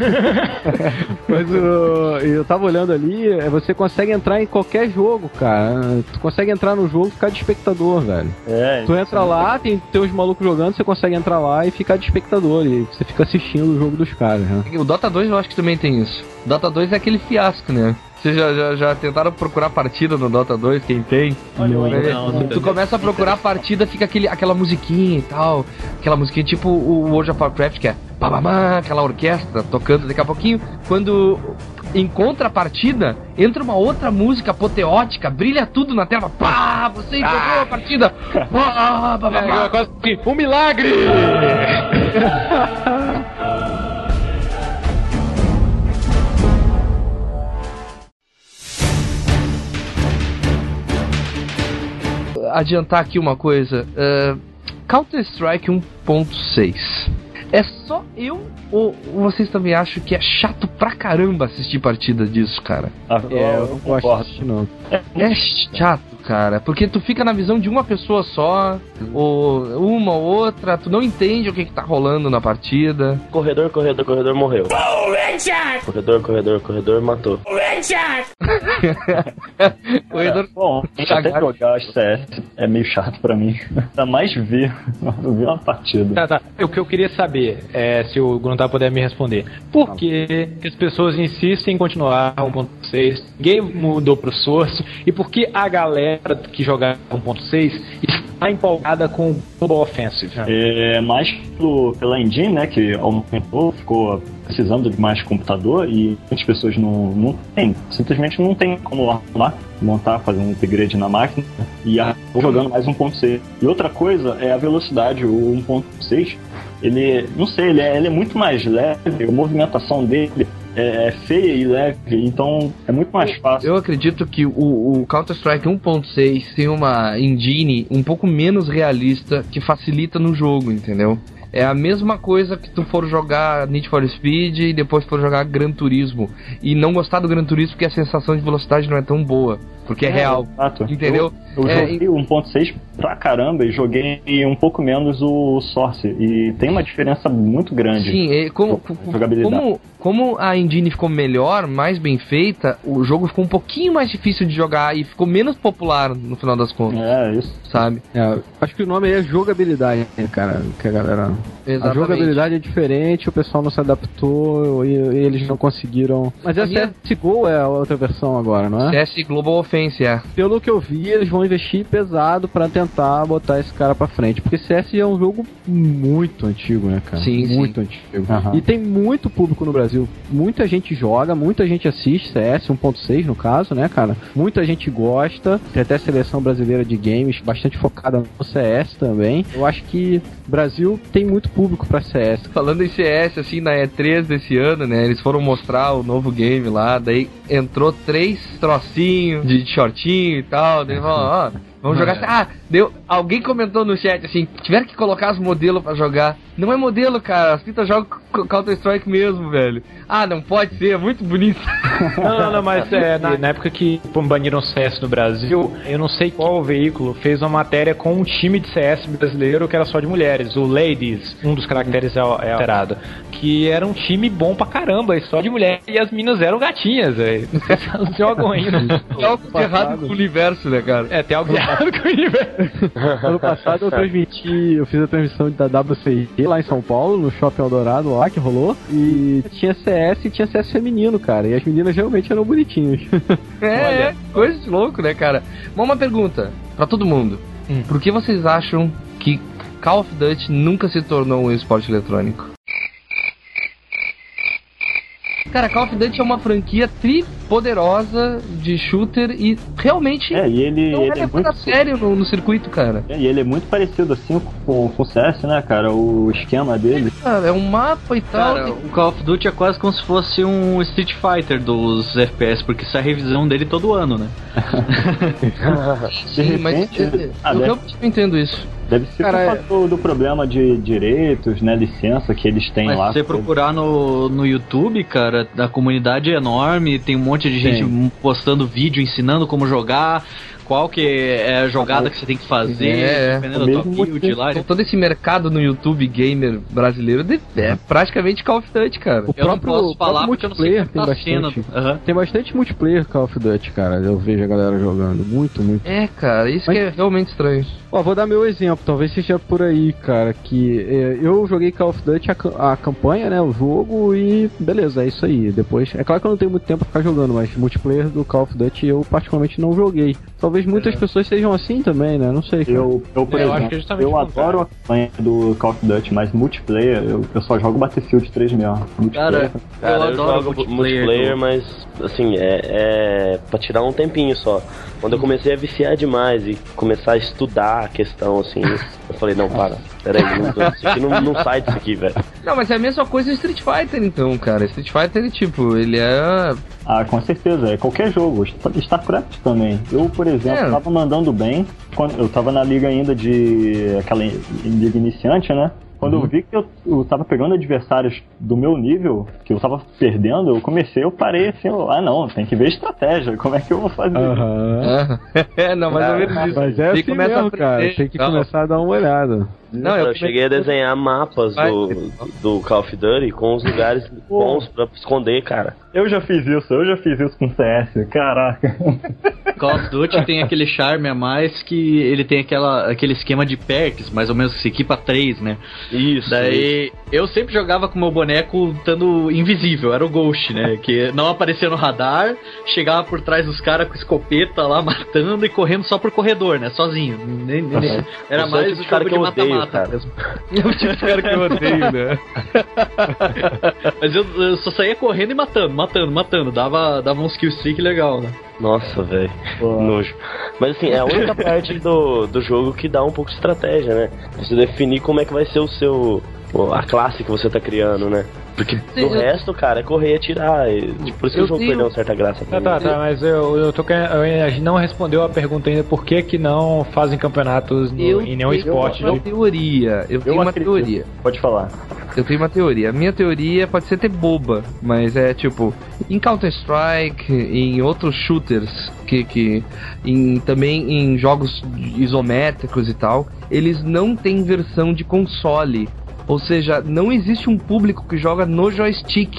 <laughs> Mas o- eu tava olhando ali, é, você consegue entrar em qualquer jogo, cara. Tu consegue entrar no jogo e ficar de espectador, velho. É, Tu entra lá, tem, tem uns malucos jogando, você consegue entrar lá e ficar de espectador. E você fica assistindo o jogo dos caras, né? O Dota 2 eu acho que também tem isso. Dota 2 é aquele fiasco, né? Vocês já, já, já tentaram procurar partida no Dota 2? Quem tem? Não, Né? não, tu começa a procurar a partida, fica aquele, aquela musiquinha e tal. Aquela musiquinha tipo o World of Warcraft, que é babamã, aquela orquestra tocando daqui a pouquinho. Quando encontra a partida, entra uma outra música apoteótica, brilha tudo na tela. Pá, você encontrou a partida. Pá, pá, pá, pá. É, um milagre! adiantar aqui uma coisa. é, Counter-Strike 1.6. É só eu ou vocês também acham que é chato pra caramba assistir partida disso, cara? Ah, É, eu eu não gosto não. É chato, cara, porque tu fica na visão de uma pessoa só, ou uma ou outra, tu não entende o que, que tá rolando na partida. Corredor, corredor, corredor morreu. Corredor, corredor, corredor matou. <laughs> Corredor Bom, <laughs> até jogar CS é meio chato pra mim. Ainda mais ver, <laughs> ver uma partida. Tá, tá. O que eu queria saber é se o Gruntar puder me responder. Por que, que as pessoas insistem em continuar 1.6? Ninguém mudou pro Source. E por que a galera que jogava 1.6 tá empolgada com o Global Offensive? É, mais pelo, pela engine, né, que aumentou, ficou precisando de mais computador e muitas pessoas não, não tem, simplesmente não tem como arrumar, montar, fazer um upgrade na máquina e acabou jogando mais 1.6. E outra coisa é a velocidade, o 1.6, ele, não sei, ele é, ele é muito mais leve, a movimentação dele é, é feia e leve, então é muito mais fácil. Eu acredito que o, o Counter-Strike 1.6 tem uma engine um pouco menos realista que facilita no jogo, entendeu? É a mesma coisa que tu for jogar Need for Speed e depois for jogar Gran Turismo e não gostar do Gran Turismo porque a sensação de velocidade não é tão boa, porque é, real. Exato. Entendeu? Eu, eu É, joguei o 1.6 pra caramba e joguei um pouco menos o Source. E tem uma diferença muito grande. Sim, é, como, Jogabilidade. como, como a engine ficou melhor, mais bem feita, o jogo ficou um pouquinho mais difícil de jogar e ficou menos popular no final das contas. É, isso. Sabe? É, acho que o nome aí é jogabilidade, né, cara, que a galera... A Exatamente. jogabilidade é diferente, o pessoal não se adaptou e, e eles não conseguiram... Mas a Aliás- CSGO é a outra versão agora, não é? CS Global Offense, é. Pelo que eu vi, eles vão investir pesado pra tentar botar esse cara pra frente. Porque CS é um jogo muito antigo, né, cara? Sim, sim. Muito antigo. Aham. E tem muito público no Brasil. Muita gente joga, muita gente assiste CS 1.6 no caso, né, cara? Muita gente gosta. Tem até seleção brasileira de games bastante focada no CS também. Eu acho que o Brasil tem muito público pra CS. Falando em CS, assim, na E3 desse ano, né? Eles foram mostrar o novo game lá, daí entrou três trocinhos de shortinho e tal, daí falou, ó, vamos jogar. Ah, deu. Alguém comentou no chat assim, tiveram que colocar os modelos pra jogar. Não é modelo, cara, as fitas jogam Counter-Strike mesmo, velho. Ah, não pode ser, é muito bonito. <laughs> Não, não, não, mas é, na, na época que baniram o CS no Brasil, eu não sei qual veículo fez uma matéria com um time de CS brasileiro que era só de mulheres, o Ladies, um dos caracteres é, é alterado, que era um time bom pra caramba, e só de mulher, e as minas eram gatinhas, velho. <laughs> Não sei se elas jogam ainda. Tem algo de errado com o universo, né, cara? É, tem algo de errado <laughs> com o universo. Ano passado eu transmiti, eu fiz a transmissão da WCG lá em São Paulo, no Shopping Eldorado lá que rolou. E tinha CS e tinha CS feminino, cara. E as meninas realmente eram bonitinhas. É, <laughs> é, coisa de louco, né, cara? Mas uma pergunta pra todo mundo. Hum. Por que vocês acham que Call of Duty nunca se tornou um esporte eletrônico? Cara, Call of Duty é uma franquia tri poderosa de shooter e realmente É, e ele, não é ele é a muito. sério no, no circuito, cara. É, e ele é muito parecido assim com, com o CS, né, cara? O esquema dele. Cara, é um mapa e tal. Cara, o Call of Duty é quase como se fosse um Street Fighter dos FPS, porque sai a revisão dele todo ano, né? <laughs> Sim, mas repente- eh, Ah, eu deve- realmente não entendo isso. Deve ser Cara, por causa do, do problema de direitos, né? Licença que eles têm Mas lá. se você procurar no, no YouTube, cara, a comunidade é enorme, tem um monte de gente Tem. postando vídeo ensinando como jogar, qual que é a jogada que você tem que fazer, É, dependendo o da tua build lá. Todo esse mercado no YouTube gamer brasileiro de- é praticamente Call of Duty, cara. O Eu não próprio, posso o falar próprio porque eu não sei tem tá bastante. Aham. Tem bastante multiplayer Call of Duty, cara. Eu vejo a galera jogando. Muito, muito. É, cara, isso Mas- que é realmente estranho. Ó, vou dar meu exemplo, talvez seja por aí, cara, que é, eu joguei Call of Duty a, a campanha, né, o jogo e beleza, é isso aí. Depois, é claro que eu não tenho muito tempo pra ficar jogando, mas multiplayer do Call of Duty eu particularmente não joguei. Talvez muitas pessoas sejam assim também, né, não sei. cara. Eu, eu, por É, eu acho exemplo, que é eu o adoro a campanha do Call of Duty, mas multiplayer, eu, eu só jogo Battlefield 3 mesmo. Multiplayer, Cara, Cara, eu, adoro jogo multiplayer multiplayer, do- mas assim, é, é pra tirar um tempinho só. Quando eu comecei a viciar demais e começar a estudar a questão, assim, eu falei, não, para, peraí, não, isso aqui não, não sai disso aqui, velho. Não, mas é a mesma coisa do Street Fighter, então, cara. Street Fighter, ele, tipo, ele é. Ah, com certeza, é qualquer jogo. StarCraft também. Eu, por exemplo, É. tava mandando bem. Quando eu tava na liga ainda de. aquela liga iniciante, né? Quando eu vi que eu, eu tava pegando adversários do meu nível, que eu tava perdendo, eu comecei, eu parei assim, eu, ah não, tem que ver estratégia, <laughs> como é que eu vou fazer? Aham. é, <laughs> não, mais ou menos isso. Mas é Tem assim mesmo, a cara. Tem que tal. começar a dar uma olhada. Não, eu, eu cheguei a desenhar mapas do, do Call of Duty com os lugares bons pra esconder, cara. Eu já fiz isso, eu já fiz isso com CS, caraca. Call of Duty tem aquele charme a mais que ele tem aquela, aquele esquema de perks, mais ou menos que se equipa três, né? Isso. Daí eu sempre jogava com meu boneco estando invisível, era o Ghost, né? <laughs> Que não aparecia no radar, chegava por trás dos caras com escopeta lá <laughs> matando e correndo só por corredor, né? Sozinho. Nem- nem- Nossa. Era mais o cara jogo que de eu odeio, mata-mata cara. mesmo. <laughs> É o tipo de cara que eu odeio, né? <laughs> Mas eu, eu só saía correndo e matando, matando, matando. Dava, dava uns kill streak legal, né? Nossa, velho. <laughs> Nojo. Mas assim, é a única <laughs> parte do, do jogo que dá um pouco de estratégia, né? Você definir como é que vai ser o seu. a classe que você tá criando, né? Porque Sim, o eu- resto, cara, é correr e atirar. E, tipo, por isso que Eu o jogo tenho- perdeu uma certa graça Tá, tá, tá, mas eu, eu tô querendo. eu- A gente não respondeu a pergunta ainda por que, que não fazem campeonatos no- Eu em nenhum tenho esporte. uma de- teoria. Eu tenho uma acredito. teoria. Pode falar. Eu tenho uma teoria. A minha teoria pode ser até boba, mas é tipo, em Counter-Strike, em outros shooters, que, que em, também em jogos isométricos e tal, eles não têm versão de console. Ou seja, não existe um público que joga no joystick.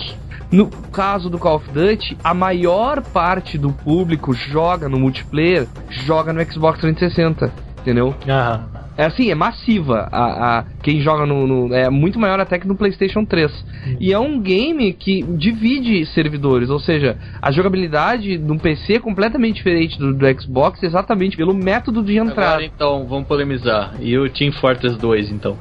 No caso do Call of Duty, a maior parte do público joga no multiplayer, joga no Xbox 360, entendeu? Aham. É assim, é massiva. A, a- quem joga no, no- É muito maior até que no PlayStation 3. E é um game que divide servidores, ou seja, a jogabilidade de um PC é completamente diferente do, do Xbox, exatamente pelo método de entrada. Agora então, vamos polemizar. E o Team Fortress 2, então?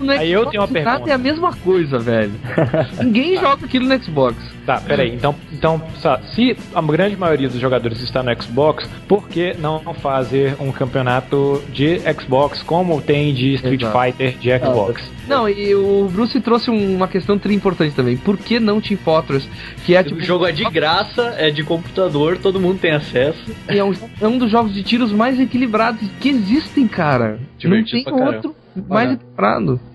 No Aí eu Xbox, tenho uma pergunta. é a mesma coisa, velho. <laughs> Ninguém joga aquilo no Xbox. Tá, peraí. Então, então só, se a grande maioria dos jogadores está no Xbox, por que não fazer um campeonato de Xbox como tem de Street Exato. Fighter de Xbox? Não, e o Bruce trouxe uma questão tri importante também. Por que não Team Fortress? Que é tipo. O jogo é de graça, é de computador, todo mundo tem acesso. E é um, é um dos jogos de tiros mais equilibrados que existem, cara. Divertido não pra tem caramba. Mais.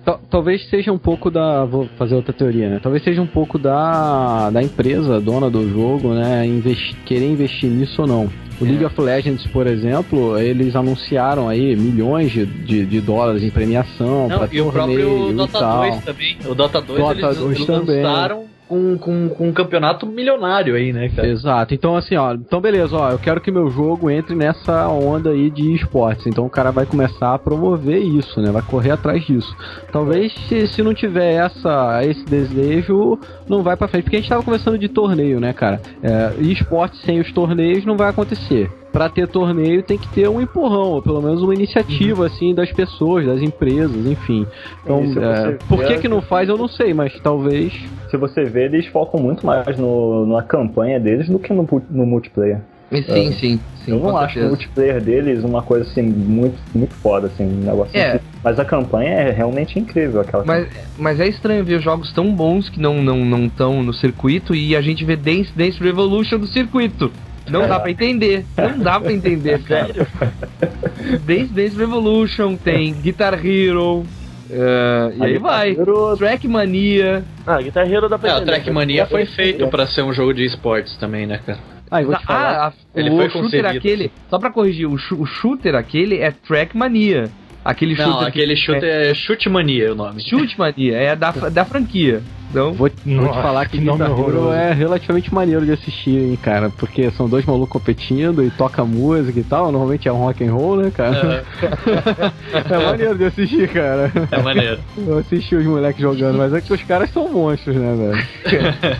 Tal- Talvez seja um pouco da. Vou fazer outra teoria, né? Talvez seja um pouco da, da empresa, dona do jogo, né? investi- querer investir nisso ou não. O League of Legends, por exemplo, eles anunciaram aí milhões de, de, de dólares em premiação Não, para e o próprio e Dota tal. 2 também. O Dota 2 Dota eles, 2 eles também. lançaram com, com, com um campeonato milionário aí, né, cara? Exato. Então, assim, ó. Então, beleza, ó. Eu quero que meu jogo entre nessa onda aí de esportes. Então, o cara vai começar a promover isso, né? Vai correr atrás disso. Talvez, se, se não tiver essa, esse desejo, não vai pra frente. Porque a gente tava conversando de torneio, né, cara? É, e esporte sem os torneios não vai acontecer. Pra ter torneio tem que ter um empurrão, ou pelo menos uma iniciativa, assim, das pessoas, das empresas, enfim. Então, é, por que que não faz, eu não sei, mas talvez Se você ver, eles focam muito mais no, na campanha deles do que no, no multiplayer. E Sim, É. sim, sim. eu não acho o certeza. multiplayer deles uma coisa assim muito, muito foda, assim, um negócio É. assim. Mas a campanha é realmente incrível, aquela Mas, mas é estranho ver jogos tão bons que não não não estão no circuito e a gente vê Dance Dance Revolution do circuito. Não dá pra entender. Não dá pra entender, <laughs> cara. Dance Dance Revolution, tem Guitar Hero. eh, e aí vai. Hero- Trackmania. Ah, Guitar Hero dá pra É, o entender. Trackmania foi feito pra ser um jogo de esportes também, né, cara? Ah, eu vou te falar. Ah, a- Ele o foi shooter concebido. aquele. Só pra corrigir, o, o shooter aquele é Trackmania. Aquele Não, shooter. aquele que, chute é Chute Mania o nome. Chute Mania, é da, da franquia. Então, Vou, vou te Nossa, falar que que Guitar Hero é relativamente maneiro de assistir, hein, cara. Porque são dois malucos competindo e toca música e tal. Normalmente é um rock and roll, né, cara? É, <laughs> maneiro de assistir, cara. É maneiro. Eu assisti os moleques jogando, mas é que os caras são monstros, né, velho?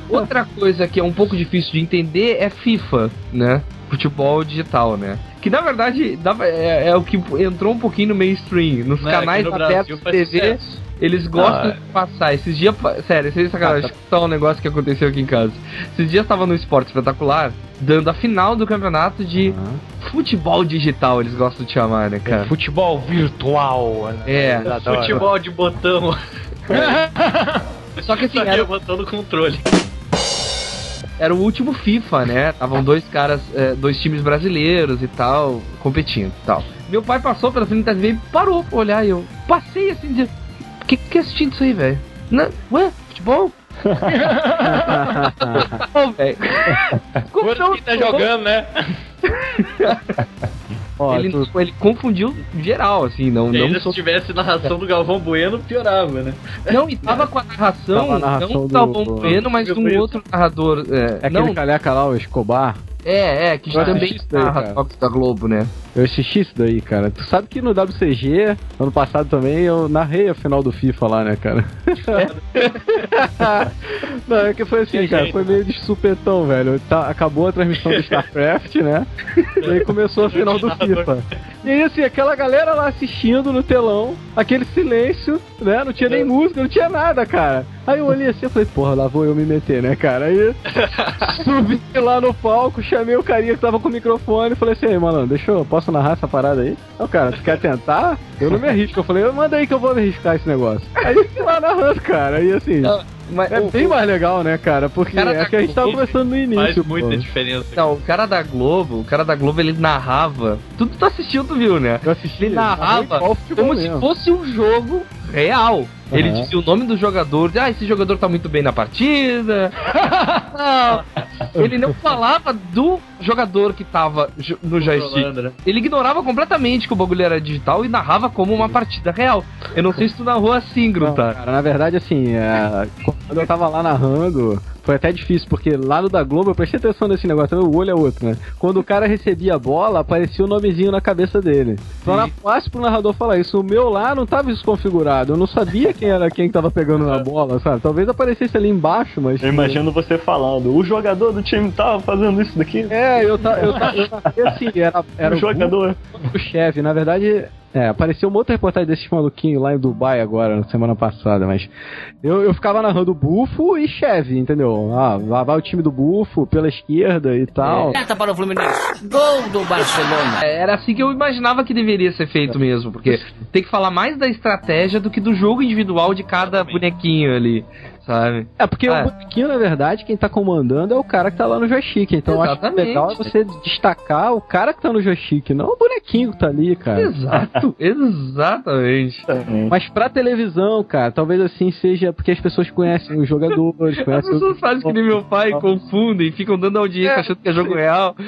<laughs> Outra coisa que é um pouco difícil de entender é FIFA, né? Futebol digital, né? Que na verdade dava- é, é o que entrou um pouquinho no mainstream. Nos Né, canais no abertos de TV, sucesso. eles gostam Ah, de passar. Esses dias, sério, sem sacanagem, eu contar um negócio que aconteceu aqui em casa. Esses dias tava no Esporte Espetacular, dando a final do campeonato de futebol digital, eles gostam de chamar, né, cara? Futebol virtual. né? É. Futebol de botão. <laughs> Só que assim, Só que era, é o botão do controle. Era o último FIFA, né? Estavam dois caras, é, dois times brasileiros e tal, competindo e tal. Meu pai passou pela frente da TV e parou pra olhar e eu passei assim, de... que que é assistindo isso aí, velho? Não- Ué, futebol? <laughs> Ô, velho. <laughs> Como tá jogando, né? Ó, ele, tu- ele confundiu geral, assim, não, E não, se tivesse narração do Galvão Bueno, piorava, né? não, e tava com a narração, Tava a narração não do- Galvão do- Bueno, mas de um outro narrador. É, É aquele não, caleca lá, o Escobar. É, é, que Eu também narra jogos da Globo, né? Eu assisti isso daí, cara. Tu sabe que no WCG, ano passado também, eu narrei a final do FIFA lá, né, cara? <laughs> Não, é que foi assim, cara, foi meio de supetão, velho. Tá- acabou a transmissão do StarCraft, né? E aí começou a <laughs> final do FIFA. E aí, assim, aquela galera lá assistindo no telão, aquele silêncio, né? Não tinha nem música, não tinha nada, cara. Aí eu olhei assim e falei, porra, lá vou eu me meter, né, cara? Aí <laughs> subi lá no palco, chamei o carinha que tava com o microfone e falei assim, mano, deixa eu, posso narrar essa parada aí? Não, cara, tu quer tentar? Eu não me arrisco. Eu falei, manda aí que eu vou me arriscar esse negócio. Aí eu fui lá narrando, cara. Aí assim, Mas é o- bem mais legal, né, cara? Porque é que a gente tava conversando no Faz início. muita pô. diferença. Não, o cara da Globo, o cara da Globo, ele narrava. Tudo tu assistiu, tu viu, né? Eu assisti, Ele narrava como se mesmo. fosse um jogo real. Ele dizia o nome do jogador, ah, esse jogador tá muito bem na partida. <laughs> não, <laughs> ele não falava do jogador que tava no joystick. Né? Ele ignorava completamente que o bagulho era digital e narrava como uma partida real. Eu não sei se tu narrou assim, Não, Gruta. cara, na verdade, assim, é, quando eu tava lá narrando, foi até difícil, porque lá no da Globo eu prestei atenção nesse negócio, o olho é outro, né? Quando o cara recebia a bola, aparecia o nomezinho na cabeça dele. Então era fácil pro narrador falar isso. O meu lá não tava isso configurado, eu não sabia quem era quem que tava pegando na bola, sabe? Talvez aparecesse ali embaixo, mas. Eu imagino você falando, o jogador do time tava fazendo isso daqui. É, eu tava. Eu, ta- eu, narrei assim, era, era <laughs> o jogador. o chefe. Na verdade, é, apareceu uma outra reportagem desses maluquinhos lá em Dubai agora, na semana passada, mas eu, eu ficava narrando Bufo e Cheve, entendeu? Ah, lá vai o time do Bufo pela esquerda e tal. Carta para o Fluminense. Gol do Barcelona. É, Era assim que eu imaginava que deveria ser feito mesmo, porque tem que falar mais da estratégia do que do jogo individual de cada bonequinho ali, sabe? É, porque É. o bonequinho, na verdade, quem tá comandando é o cara que tá lá no joystick. Então eu acho que Exatamente. legal é você destacar o cara que tá no joystick, não o bonequinho que tá ali, cara. Exato, <laughs> exatamente. Mas pra televisão, cara, talvez assim seja porque as pessoas conhecem os jogadores, As conhecem pessoas fazem que nem meu pai, confundem, ficam dando audiência achando que é jogo real. <laughs>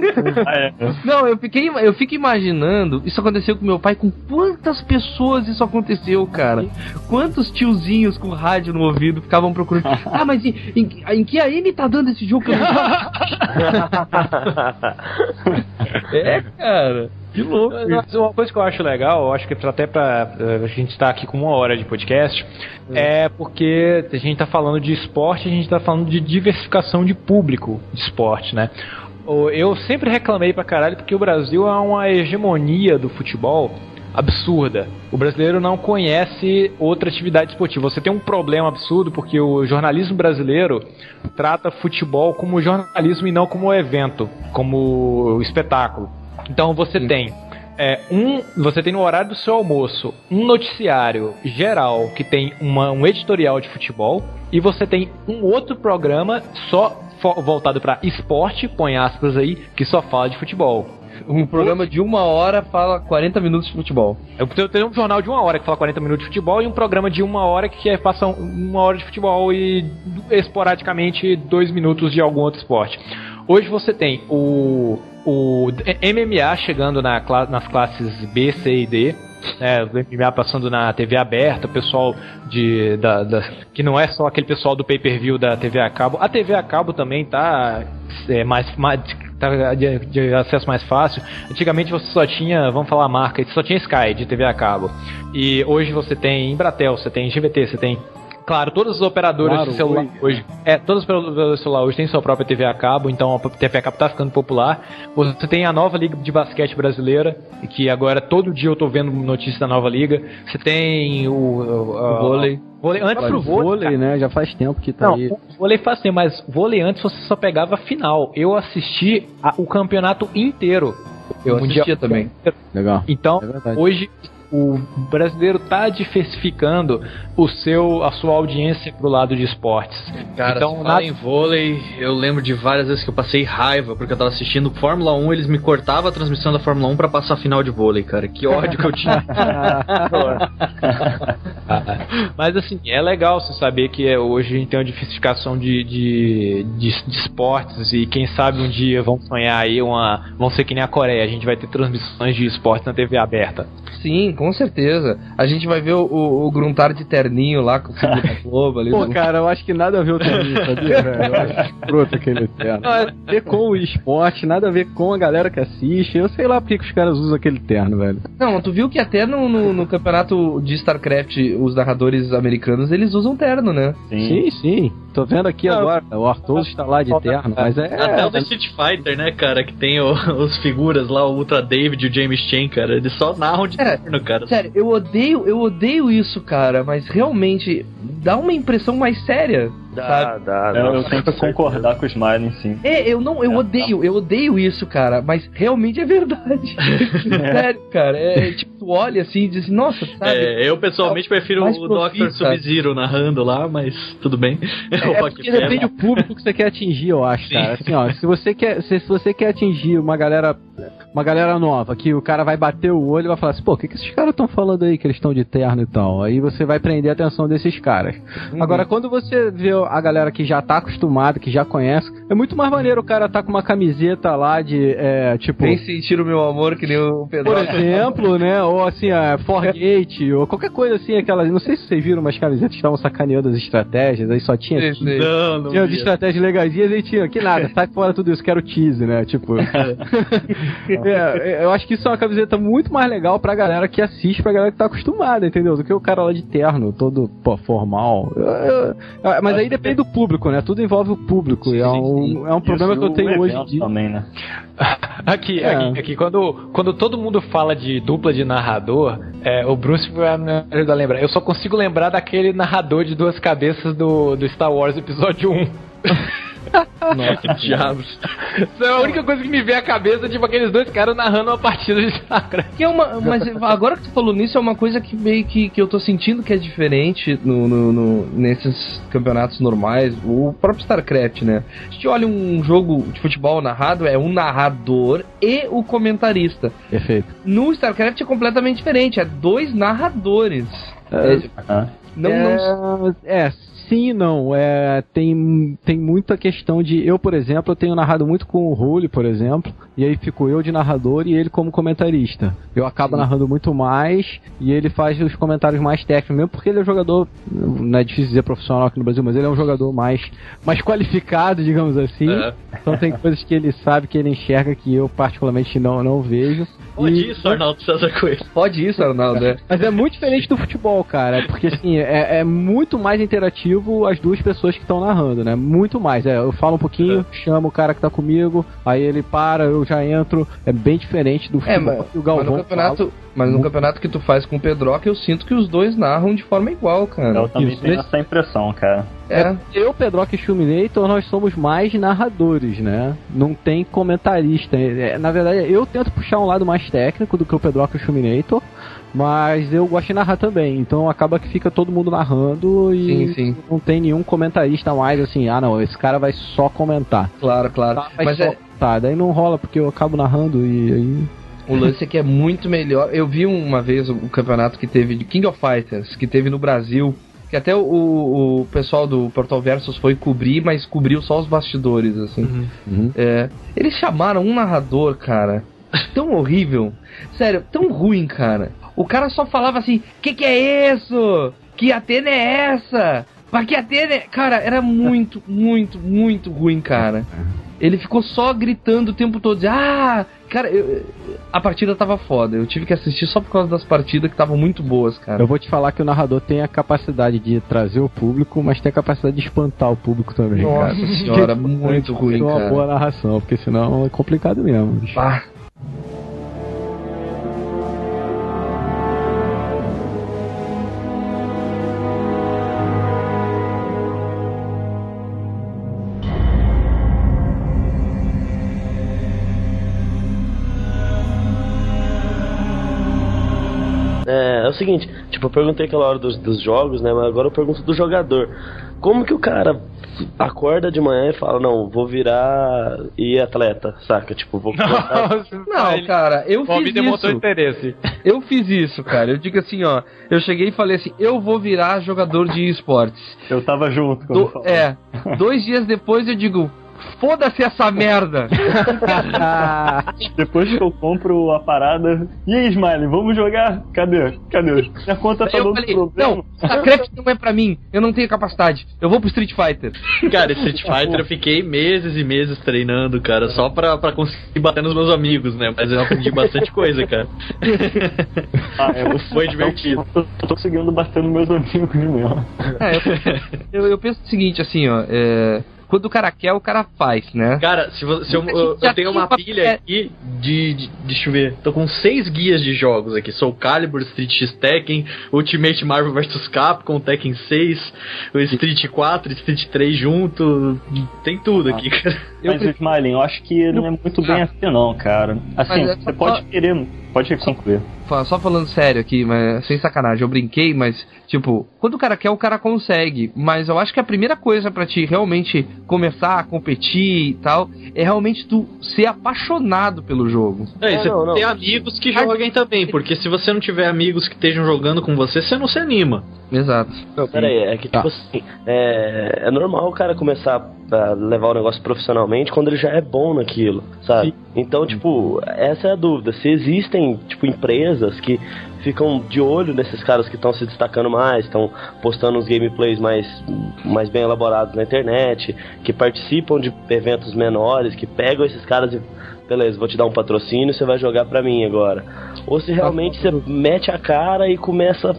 <laughs> Ah, é. Não, eu fiquei, eu fico imaginando, isso aconteceu com meu pai, com quantas pessoas isso aconteceu, cara? Quantos tiozinhos com rádio no ouvido ficavam procurando. <laughs> Ah, mas em, em, em que AM tá dando esse jogo que eu não <laughs> É, cara. Que louco. Uma coisa que eu acho legal, eu acho que até pra eh, a gente estar aqui com uma hora de podcast, é porque a gente tá falando de esporte, a gente tá falando de diversificação de público de esporte, né? Eu sempre reclamei pra caralho porque o Brasil é uma hegemonia do futebol absurda. O brasileiro não conhece outra atividade esportiva. Você tem um problema absurdo porque o jornalismo brasileiro trata futebol como jornalismo e não como evento, como espetáculo. Então você tem é, um, você tem no horário do seu almoço um noticiário geral que tem uma- um editorial de futebol e você tem um outro programa só voltado para esporte, põe aspas aí, que só fala de futebol. Um programa de uma hora fala 40 minutos de futebol. Eu tenho- um jornal de uma hora que fala 40 minutos de futebol e um programa de uma hora que é, passa um- uma hora de futebol e esporadicamente dois minutos de algum outro esporte. Hoje você tem o, o MMA chegando na, nas classes B, C e D. né, o MMA passando na TV aberta, o pessoal de da, da- que não é só aquele pessoal do pay-per-view da TV a cabo. A TV a cabo também tá é, mais, mais tá de, de acesso mais fácil. Antigamente você só tinha, vamos falar a marca, só tinha Sky de TV a cabo. E hoje você tem Embratel, você tem GVT, você tem Claro, todas as operadoras Claro, de celular Oi. hoje, é, todas as operadoras de celular hoje têm sua própria TV a cabo, então a TV a cabo tá ficando popular. Você tem a nova liga de basquete brasileira, que agora todo dia eu tô vendo notícia da nova liga. Você tem o, o, a- vôlei. vôlei antes pro vôlei, vôlei, né? Já faz tempo que tá não, aí. o vôlei faz tempo, mas vôlei antes você só pegava a final. Eu assisti a- o campeonato inteiro. Eu O Mundial assistia também. Legal. Então, É hoje o brasileiro tá diversificando o seu, a sua audiência pro lado de esportes. Cara, então, se fala nada- em vôlei, eu lembro de várias vezes que eu passei raiva porque eu tava assistindo Fórmula 1, eles me cortavam a transmissão da Fórmula 1 pra passar a final de vôlei, cara. Que ódio que eu tinha. <laughs> <laughs> Mas assim, é legal você saber que é, hoje a gente tem uma diversificação de, de, de, de esportes e quem sabe um dia vão sonhar aí uma. vão ser que nem a Coreia, a gente vai ter transmissões de esportes na TV aberta. Sim, com certeza. A gente vai ver o, o, o Gruntar de terninho lá com o filho da Globo ali. Pô, do- cara, eu acho que nada a ver o terninho, sabia, velho? Eu acho <laughs> escroto aquele terno. Nada a ver com o esporte, nada a ver com a galera que assiste. Eu sei lá porque que os caras usam aquele terno, velho. Não, tu viu que até no, no, no campeonato de StarCraft, os narradores americanos, eles usam terno, né? Sim, sim. Tô vendo aqui agora, o Arthur está lá de terno, mas é. Até o do Street Fighter, né, cara? Que tem o- <laughs> os figuras lá, o Ultra David e o James Chan, cara. Eles só narram de terno, cara. Sério, eu odeio, eu odeio isso, cara, mas realmente dá uma impressão mais séria. Dá, sabe? dá, Eu, dá. eu tento concordar com o Smiley, sim. É, eu não, eu odeio, eu odeio isso, cara, mas realmente é verdade. <laughs> Sério, cara, é tipo, tu olha assim e diz nossa, sabe? É, eu pessoalmente prefiro o Dr. Sub-Zero narrando lá, mas tudo bem. <laughs> O É porque depende do público que você quer atingir, eu acho, Sim. cara. Assim, ó, se você quer, se, se você quer atingir uma galera, uma galera nova, que o cara vai bater o olho e vai falar assim, pô, o que, que esses caras estão falando aí que eles estão de terno e tal? Aí você vai prender a atenção desses caras. Uhum. Agora, quando você vê a galera que já tá acostumada, que já conhece, é muito mais maneiro o cara tá com uma camiseta lá de, é, tipo... Vem sentir o meu amor que nem o Pedro. Por exemplo, né? Ou assim, a Forgate, ou qualquer coisa assim, aquelas. Não sei se vocês viram umas camisetas que estavam sacaneando as estratégias, aí só tinha. Sei. Não, não Tinha as estratégias legaisinhas e tinha, que nada, <laughs> sai fora tudo isso, quero tease, né? Tipo. <laughs> É, eu acho que isso é uma camiseta muito mais legal pra galera que assiste, pra galera que tá acostumada, entendeu? Do que o cara lá de terno, todo pô, formal. Eu- eu- mas aí depende do público, né? Tudo envolve o público. e é um, é um problema que eu tenho hoje em dia. também, né? <laughs> Aqui, É. aqui, aqui, quando, quando todo mundo fala de dupla de narrador, é, o Bruce vai me ajudar a lembrar. Eu só consigo lembrar daquele narrador de duas cabeças do, do Star Wars Episódio 1. <laughs> Nossa, diabos. Isso é a única coisa que me vem à cabeça, tipo aqueles dois caras narrando uma partida de StarCraft. Que é uma, mas agora que tu falou nisso, é uma coisa que meio que, que eu tô sentindo que é diferente no, no- no- nesses campeonatos normais, o próprio StarCraft, né? A gente olha um jogo de futebol narrado, é um narrador e o comentarista. Perfeito. No StarCraft é completamente diferente, é dois narradores. É, É, não, não, É, é, sim e não. É, tem, tem muita questão de. Eu, por exemplo, eu tenho narrado muito com o Rule, por exemplo, e aí fico eu de narrador e ele como comentarista. Eu acabo narrando muito mais e ele faz os comentários mais técnicos, mesmo porque ele é um jogador, não é difícil dizer profissional aqui no Brasil, mas ele é um jogador mais, mais qualificado, digamos assim. É. Então tem coisas que ele sabe, que ele enxerga que eu particularmente não, não vejo. Pode E- isso, Arnaldo César Coelho. Pode isso, Arnaldo. É. mas é muito diferente do futebol, cara. Porque assim, é, é muito mais interativo as duas pessoas que estão narrando, né? Muito mais. É, eu falo um pouquinho, chamo o cara que tá comigo, aí ele para, eu já entro. É bem diferente do É, futebol mas, que o mas Galvão no campeonato, mas no campeonato que tu faz com o Pedroca, eu sinto que os dois narram de forma igual, cara. Eu também Isso, tenho nesse- essa impressão, cara. É. Eu, Pedroca e Chuminator, nós somos mais narradores, né? Não tem comentarista. É, Na verdade, eu tento puxar um lado mais técnico do que o Pedroca e o Chuminator, mas eu gosto de narrar também. Então acaba que fica todo mundo narrando e Sim, sim. não tem nenhum comentarista mais assim, ah não, esse cara vai só comentar. Claro, claro. Vai Mas só é, comentar. Daí não rola porque eu acabo narrando e aí. O lance é que é muito melhor. Eu vi uma vez o, campeonato que teve de King of Fighters, que teve no Brasil. Que até o, o pessoal do Portal Versus foi cobrir, mas cobriu só os bastidores, assim. Uhum. É, eles chamaram um narrador, cara, tão horrível. Sério, tão ruim, cara. O cara só falava assim: Que que é isso? Que Atena é essa? Mas que Atena é... Cara, era muito, <laughs> muito, muito ruim, cara. Ele ficou só gritando o tempo todo. Ah, cara, eu- a partida tava foda. Eu tive que assistir só por causa das partidas que estavam muito boas, cara. Eu vou te falar que o narrador tem a capacidade de trazer o público, mas tem a capacidade de espantar o público também, Nossa cara. senhora, muito ruim, uma cara. boa narração, porque senão é complicado mesmo. bicho. Seguinte, tipo, eu perguntei aquela hora dos, dos jogos, né? Mas agora eu pergunto do jogador. como que o cara acorda de manhã e fala, não, vou virar e atleta, saca? Tipo, vou <laughs> começar... Não, cara, eu fiz demonstrou isso. interesse. Eu fiz isso, cara. Eu digo assim, ó. Eu cheguei e falei assim, eu vou virar jogador de esportes. Eu tava junto quando Do- falou. é. Dois dias depois eu digo, foda-se essa merda. <laughs> Depois que eu compro a parada. E aí, Smiley, vamos jogar? Cadê? Cadê? Minha conta tá dando falei, problema. não, StarCraft não é pra mim. Eu não tenho capacidade. Eu vou pro Street Fighter. Cara, Street Fighter eu fiquei meses e meses treinando, cara, só pra, pra conseguir bater nos meus amigos, né? Mas eu aprendi bastante coisa, cara. <laughs> Ah, é, Foi divertido. Eu tô conseguindo bater nos meus amigos mesmo. É, eu, eu, eu penso o seguinte, assim, ó. é, quando o cara quer, o cara faz, né? Cara, se, se eu, eu, eu tenho tem uma pilha é- aqui de, de. Deixa eu ver. Tô com seis guias de jogos aqui. Soul Calibur, Street X Tekken, Ultimate Marvel vs Capcom, Tekken 6, o Street 4, Street 3 junto. Tem tudo aqui, cara. Mas, Smiley, eu acho que não é muito bem assim, não, cara. Assim, é você só- pode querer. Pode concluir. Só falando sério aqui, mas sem sacanagem, eu brinquei, mas, tipo, quando o cara quer, o cara consegue. Mas eu acho que a primeira coisa pra te realmente começar a competir e tal, é realmente tu ser apaixonado pelo jogo. É, e É, você não, não. ter amigos que joguem também, porque se você não tiver amigos que estejam jogando com você, você não se anima. Exato. Não, pera aí, é que tipo assim, é, é normal o cara começar a levar o negócio profissionalmente quando ele já é bom naquilo, sabe? Então, tipo, essa é a dúvida. Se existem, tipo, empresas que ficam de olho nesses caras que estão se destacando mais, estão postando uns gameplays mais, mais bem elaborados na internet, que participam de eventos menores, que pegam esses caras e beleza, vou te dar um patrocínio, você vai jogar pra mim agora. Ou se realmente você mete a cara e começa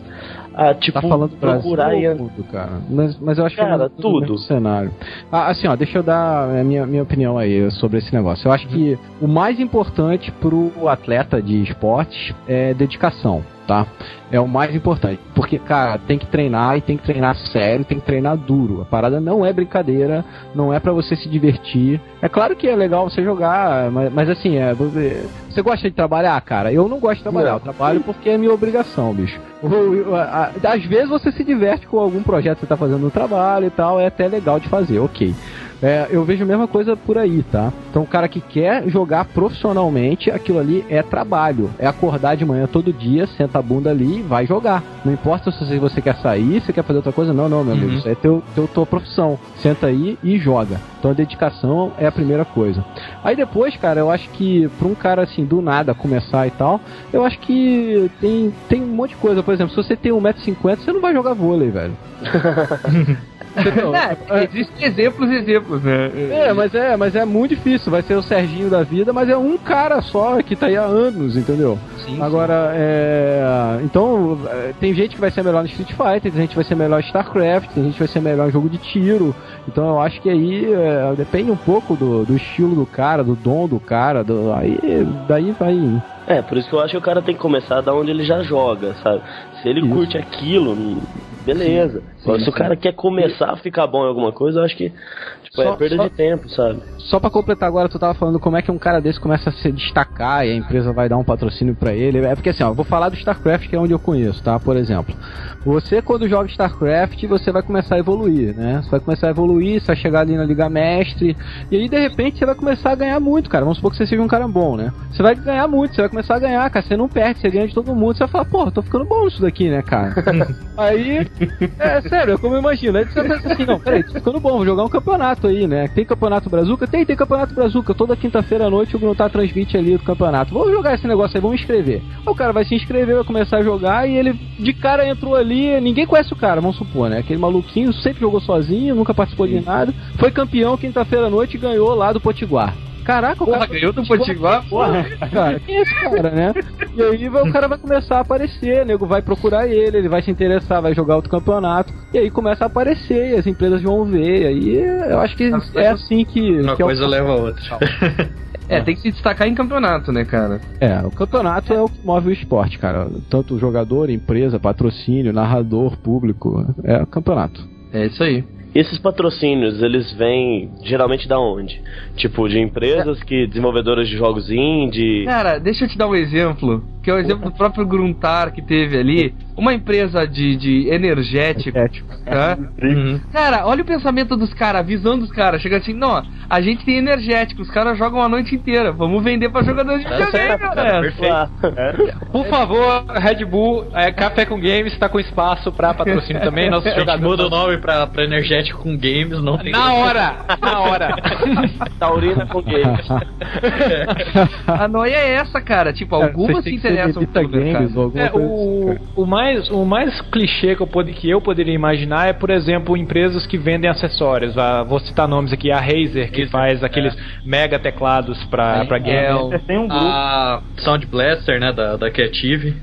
a, tipo, Tá falando do procurar Brasil e mundo, cara. Mas, mas eu acho que Cara, é tudo. tudo. cenário. Ah, assim, ó, deixa eu dar a minha, minha opinião aí sobre esse negócio. Eu acho que o mais importante pro atleta de esportes é dedicação, tá? É o mais importante. Porque, cara, tem que treinar e tem que treinar sério, tem que treinar duro. A parada não é brincadeira, não é pra você se divertir. É claro que é legal você jogar, mas, mas assim, é, você, gosta de trabalhar, cara? Eu não gosto de trabalhar, Não. eu trabalho porque é minha obrigação, bicho. Às vezes você se diverte com algum projeto que você tá fazendo no trabalho e tal, é até legal de fazer, ok. É, eu vejo a mesma coisa por aí, tá? Então o cara que quer jogar profissionalmente, aquilo ali é trabalho. É acordar de manhã todo dia, senta a bunda ali e vai jogar. Não importa se você quer sair, se quer fazer outra coisa, não, não, meu amigo. Uhum. Isso é teu, teu, tua profissão. Senta aí e joga. Então a dedicação é a primeira coisa. Aí depois, cara, eu acho que pra um cara assim, do nada começar e tal, eu acho que tem, tem um monte de coisa. Por exemplo, se você tem 1,50m, você não vai jogar vôlei, velho. <laughs> É, existem exemplos e exemplos, né? É, mas é, mas é muito difícil. Vai ser o Serginho da vida, mas é um cara só que tá aí há anos, entendeu? Sim, Agora, é. Então, é, tem gente que vai ser melhor no Street Fighter, tem gente que vai ser melhor em StarCraft, tem gente que vai ser melhor em jogo de tiro. Então, eu acho que aí é, depende um pouco do, do estilo do cara, do dom do cara. Do, aí, daí vai. É, por isso que eu acho que o cara tem que começar da onde ele já joga, sabe? Se ele curte aquilo, beleza. Agora, se o cara quer começar a ficar bom em alguma coisa, eu acho que tipo, Só- é perda só- de tempo, sabe? Só pra completar agora, tu tava falando como é que um cara desse começa a se destacar e a empresa vai dar um patrocínio pra ele. É porque assim, ó, eu vou falar do StarCraft, que é onde eu conheço, tá? Por exemplo, você quando joga StarCraft, você vai começar a evoluir, né? Você vai começar a evoluir, você vai chegar ali na Liga Mestre, e aí de repente você vai começar a ganhar muito, cara. Vamos supor que você seja um cara bom, né? Você vai ganhar muito, você vai começar a ganhar, cara. Você não perde, você ganha de todo mundo. Você vai falar, porra, tô ficando bom nisso daqui, né, cara? <laughs> aí, é sério, é como eu imagino. Aí você pensa assim, não, peraí, tô ficando bom, vou jogar um campeonato aí, né? Tem campeonato Brazuca? Tem, tem campeonato Brazuca. Toda quinta-feira à noite o Bruno tá transmite ali do campeonato. Vamos jogar esse negócio aí, vamos inscrever. O cara vai se inscrever, vai começar a jogar e ele de cara entrou ali, ninguém conhece o cara, vamos supor, né? Aquele maluquinho sempre jogou sozinho, nunca participou de nada. Foi campeão quinta-feira à noite e ganhou lá do Potiguar. Caraca, o Porra, cara ganhou do Potiguar? Porra, cara, quem é esse cara, né? E aí vai- o cara vai começar a aparecer, nego vai procurar ele, ele vai se interessar, vai jogar outro campeonato, e aí começa a aparecer, e as empresas vão ver, e aí eu acho que é assim que. Uma que é o- coisa leva a outra. É, tem que se destacar em campeonato, né, cara? É, o campeonato é o que move o esporte, cara. Tanto jogador, empresa, patrocínio, narrador, público. É o campeonato. É isso aí. E esses patrocínios, eles vêm geralmente da onde? Tipo, de empresas que desenvolvedoras de jogos indie. Cara, deixa eu te dar um exemplo. Que é o exemplo do próprio Gruntar que teve ali, uma empresa de, de energético. tá? Cara, olha o pensamento dos caras, a visão dos caras. Chega assim, não, a gente tem energético, os caras jogam a noite inteira, vamos vender pra jogadores de videogame, galera. Por favor, Red Bull, é, Café com Games tá com espaço pra patrocínio também. <laughs> Gente jogadores. muda o nome pra, pra energético com games, não tem. Na hora! Na hora! Taurina com games. <laughs> A noia é essa, cara. Tipo, algumas se por games ou alguma É, coisa o, assim, o, mais, o mais clichê que eu, pod- que eu poderia imaginar é, por exemplo, empresas que vendem acessórios. Ah, vou citar nomes aqui: a Razer, que faz aqueles mega teclados pra, pra game. Tem um grupo. A Sound Blaster, né, da, da Creative.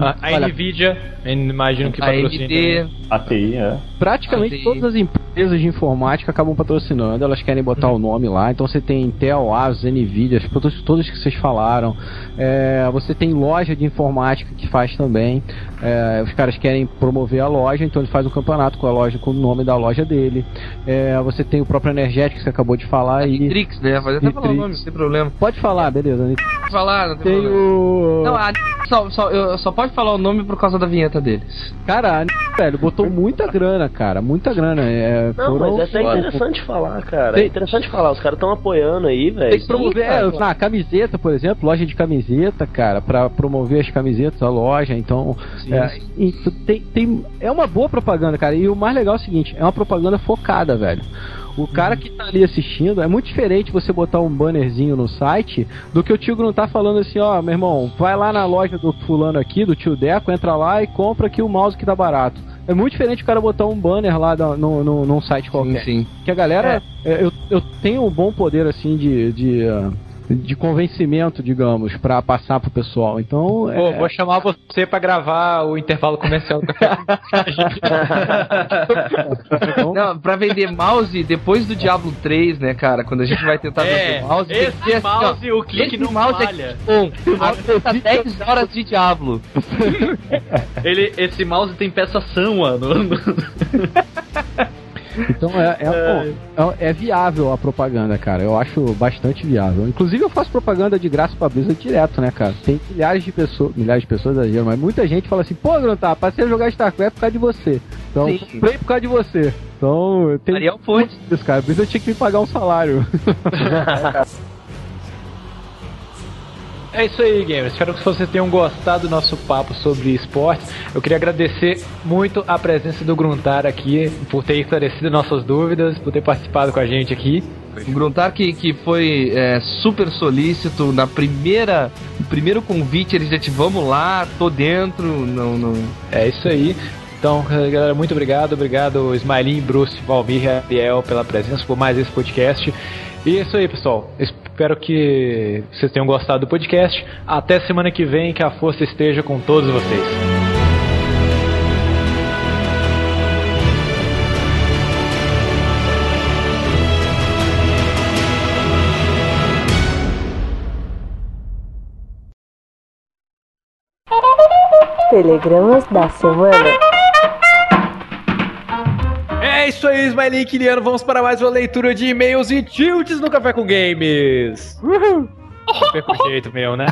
A, a Olha, Nvidia, imagino que A patrocina. AMD, ATI, é. praticamente ATI. todas as empresas de informática acabam patrocinando, elas querem botar o nome lá. Então você tem Intel, Asus, Nvidia, as todas, todas que vocês falaram. É, você tem loja de informática que faz também. É, os caras querem promover a loja, então ele faz um campeonato com a loja, com o nome da loja dele. É, você tem o próprio energético que você acabou de falar aí. Nitrix, né? Pode até falar o nome, não tem problema. Pode falar, beleza. Pode falar, não tem, Tem problema. o. Não, a só, só, eu, só pode falar o nome por causa da vinheta deles. Cara, a velho, botou muita grana, cara. Muita grana. É, Não, foram- mas é até interessante falar, cara. Tem- É interessante falar. Os caras estão apoiando aí, velho. Tem que promover, Sim, cara. é, na camiseta, por exemplo, loja de camiseta, cara, pra promover as camisetas da loja, então é, e tu tem, tem, é uma boa propaganda, cara, e o mais legal é o seguinte, é uma propaganda focada, velho. O cara que tá ali assistindo, é muito diferente você botar um bannerzinho no site do que o tio não tá falando assim, ó, meu irmão, vai lá na loja do fulano aqui, do tio Deco, entra lá e compra aqui o mouse que tá barato. É muito diferente o cara botar um banner lá no, no, num site qualquer. sim. Que a galera, é, eu, eu tenho um bom poder assim de, de, ah, de convencimento, digamos, pra passar pro pessoal. Então, é, Pô, vou chamar você pra gravar o intervalo comercial do café. <laughs> Não, pra vender mouse depois do Diablo 3, né, cara? Quando a gente vai tentar É, vender mouse, tem que esse ser assim, ó, mouse, o clique esse não mouse falha. aqui, bom, aguenta 10 horas de Diablo. Ele, esse mouse tem peça samba no, no- então é, é, <laughs> bom, é, é viável a propaganda, cara. Eu acho bastante viável. Inclusive eu faço propaganda de graça pra Blizzard direto, né, cara? Tem milhares de pessoas, milhares de pessoas, exagero, mas muita gente fala assim, pô, Gruntar, passei a jogar StarCraft por causa de você. Então, Sim. comprei por causa de você. Então, tem Ariel Fontes. cara. Blizzard tinha que me pagar um salário. <laughs> <laughs> É isso aí, gamers. Espero que vocês tenham gostado do nosso papo sobre esportes. Eu queria agradecer muito a presença do Gruntar aqui, por ter esclarecido nossas dúvidas, por ter participado com a gente aqui. O Gruntar que, que foi é, super solícito na primeira, no primeiro convite, ele já te vamos lá, tô dentro, não, não. É isso aí. Então, galera, muito obrigado. Obrigado, Smiling, Bruce, Valmir e Ariel pela presença por mais esse podcast. E é isso aí, pessoal. Espero que vocês tenham gostado do podcast. Até semana que vem, que a força esteja com todos vocês. Telegramas da semana. É isso aí, Smiling Quiliano. Vamos para mais uma leitura de e-mails e tilts no Café com Games. Uhul! Perfeito <laughs> meu, né?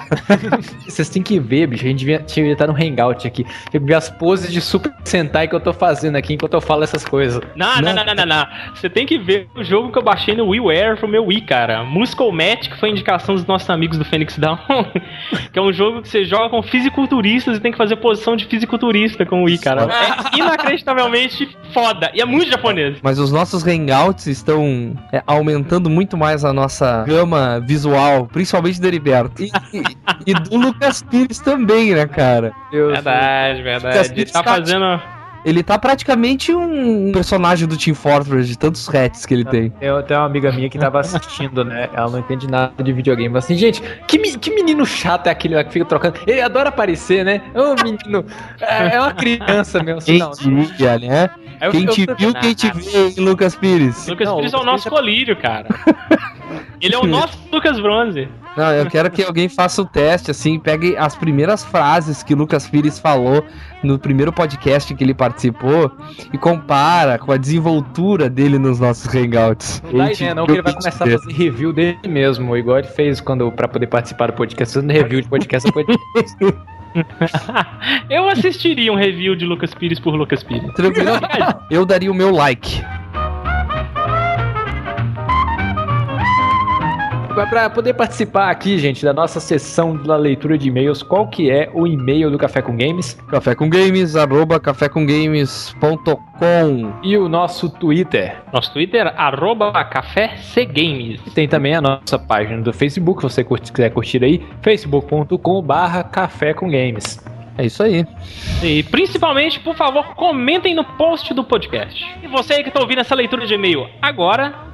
Vocês têm que ver, bicho. A gente devia, devia estar no Hangout aqui. Tem que ver as poses de Super Sentai que eu tô fazendo aqui enquanto eu falo essas coisas. Não, não, não, não, não, não. Você tem que ver o jogo que eu baixei no WiiWare pro meu Wii, cara. Musical Match, que foi indicação dos nossos amigos do Phoenix Down. <laughs> que é um jogo que você joga com fisiculturistas e tem que fazer posição de fisiculturista com o Wii, cara. É inacreditavelmente foda. E é muito japonês. Mas os nossos hangouts estão é, aumentando muito mais a nossa gama visual, principalmente do Heriberto. E, e- e do Lucas Pires também, né, cara? Verdade, Lucas verdade. Ele Pires tá fazendo. Ele tá praticamente um personagem do Team Fortress, de tantos hats que ele tem. Eu tenho uma amiga minha que tava assistindo, né? Ela não entende nada de videogame. Ela Assim, gente, que, que menino chato é aquele lá que fica trocando? Ele adora aparecer, né? É um menino. É, é uma criança mesmo. Assim, Quem não. diria, né? Eu- Quem eu te tô- viu, quem te vê, hein, Lucas Pires? Lucas Não, Pires é o Lucas nosso colírio, cara. <laughs> Ele é o nosso Lucas Bronze. Não, eu quero que alguém faça o teste, assim, pegue as primeiras frases que o Lucas Pires falou no primeiro podcast que ele participou e compara com a desenvoltura dele nos nossos hangouts. Não dá ideia, não, que ele vai começar a fazer review dele mesmo, igual ele fez quando pra poder participar do podcast, fazendo review de podcast a <laughs> podcast. Eu assistiria um review de Lucas Pires por Lucas Pires. Tranquilo? Eu daria o meu like. Para poder participar aqui, gente, da nossa sessão da leitura de e-mails, qual que é o e-mail do Café com Games? Café com Games, arroba cafécomgames.com E o nosso Twitter? Nosso Twitter, arroba Café Games. E tem também a nossa página do Facebook, se você curte, quiser curtir aí, facebook.com barra Café com Games. É isso aí. E principalmente, por favor, comentem no post do podcast. E você aí que está ouvindo essa leitura de e-mail agora,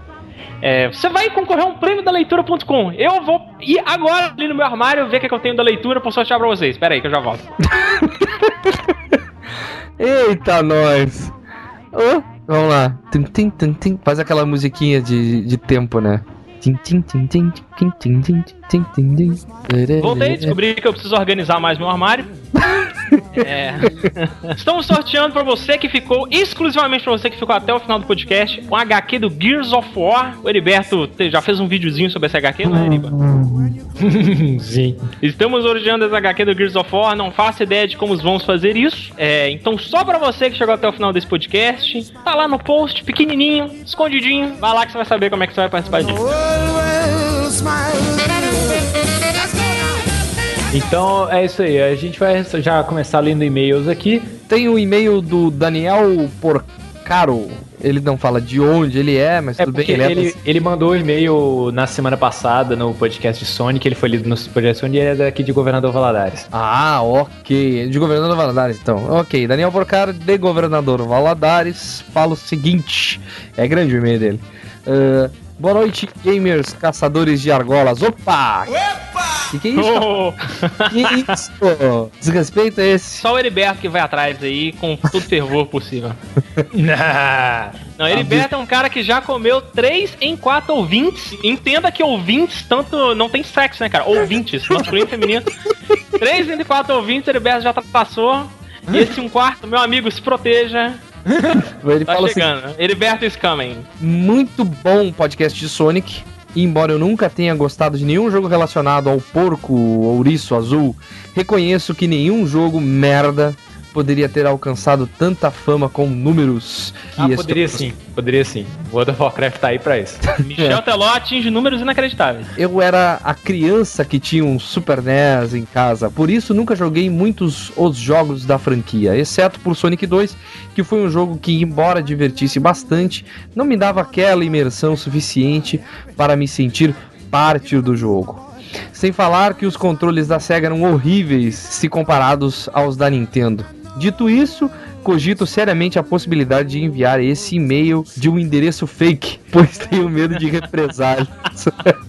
é, você vai concorrer a um prêmio da leitura.com. Eu vou ir agora ali no meu armário ver o que, é que eu tenho da leitura pra sortear pra vocês. Espera aí que eu já volto. <laughs> Eita, nós! Oh, vamos lá. Faz aquela musiquinha de, de tempo, né? Voltei, descobri que eu preciso organizar mais meu armário. é. Estamos sorteando para você que ficou, exclusivamente para você que ficou até o final do podcast, um HQ do Gears of War. O Heriberto já fez um videozinho sobre esse HQ, né, Heriba? Sim. Estamos sorteando esse HQ do Gears of War, não faço ideia de como vamos fazer isso. É, então, só para você que chegou até o final desse podcast, tá lá no post, pequenininho, escondidinho. Vai lá que você vai saber como é que você vai participar disso. Então é isso aí, a gente vai já começar lendo e-mails aqui. Tem o e-mail do Daniel Porcaro. Ele não fala de onde ele é, mas É tudo bem. Ele, ele, é ele mandou um e-mail na semana passada no podcast de Sonic, ele foi lido no podcast Sonic e ele é daqui de Governador Valadares. Ah, ok. De Governador Valadares, então. Ok, Daniel Porcaro, de Governador Valadares, fala o seguinte. É grande o e-mail dele. Ah, boa noite, gamers, caçadores de argolas. Opa! Opa! Que que é isso? Oh. que isso? Desrespeito é esse? Só o Heriberto que vai atrás aí com todo fervor possível. <laughs> Não, Heriberto é um cara que já comeu 3 em 4 ouvintes. Entenda que ouvintes, tanto. Não tem sexo, né, cara? Ouvintes, masculino e feminino. 3 entre 4 ouvintes, Heriberto já passou. E esse um quarto, meu amigo, se proteja. Ele Tá fala assim, chegando. Heriberto is coming. muito bom podcast de Sonic. Embora eu nunca tenha gostado de nenhum jogo relacionado ao porco ouriço azul, reconheço que nenhum jogo merda poderia ter alcançado tanta fama com números que Ah, estou- poderia sim, poderia sim. World of Warcraft tá aí pra isso. <laughs> Michel Teló atinge números inacreditáveis. Eu era a criança que tinha um Super NES em casa, por isso nunca joguei muitos os jogos da franquia, exceto por Sonic 2, que foi um jogo que, embora divertisse bastante, não me dava aquela imersão suficiente para me sentir parte do jogo. Sem falar que os controles da SEGA eram horríveis se comparados aos da Nintendo. Dito isso, cogito seriamente a possibilidade de enviar esse e-mail de um endereço fake, pois tenho medo de represálias. <laughs>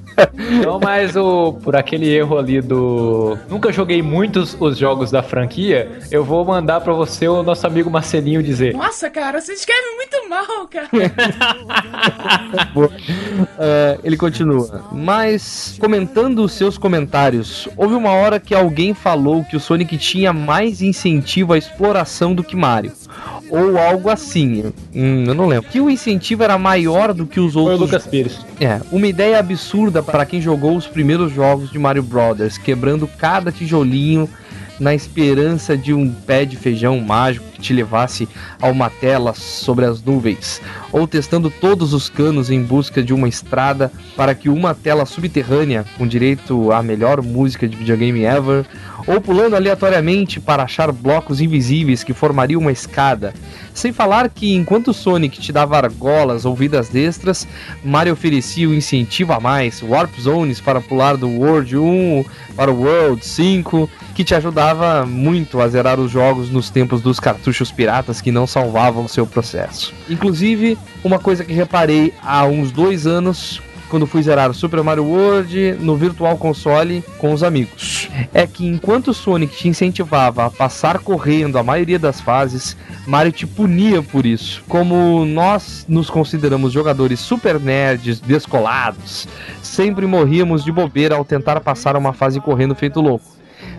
Não, mas o, por aquele erro ali do. Nunca joguei muitos os jogos da franquia. Eu vou mandar pra você o nosso amigo Marcelinho dizer. Nossa, cara, você escreve muito mal, cara. <laughs> É, ele continua. Mas, comentando os seus comentários, houve uma hora que alguém falou que o Sonic tinha mais incentivo à exploração do que Mario. Ou algo assim. Hum, eu não lembro. Que o incentivo era maior do que os Foi o outros. Lucas Pires. É, uma ideia absurda para quem jogou os primeiros jogos de Mario Brothers, quebrando cada tijolinho na esperança de um pé de feijão mágico que te levasse a uma tela sobre as nuvens, ou testando todos os canos em busca de uma estrada para que uma tela subterrânea com direito à melhor música de videogame ever, ou pulando aleatoriamente para achar blocos invisíveis que formariam uma escada. Sem falar que enquanto Sonic te dava argolas ou vidas destras, Mario oferecia um incentivo a mais, Warp Zones para pular do World 1 para o World 5, que te ajudava muito a zerar os jogos nos tempos dos cartuchos piratas que não salvavam seu processo. Inclusive, uma coisa que reparei há uns dois anos quando fui zerar o Super Mario World no Virtual Console com os amigos. É que enquanto Sonic te incentivava a passar correndo a maioria das fases, Mario te punia por isso. Como nós nos consideramos jogadores super nerds, descolados, sempre morríamos de bobeira ao tentar passar uma fase correndo feito louco.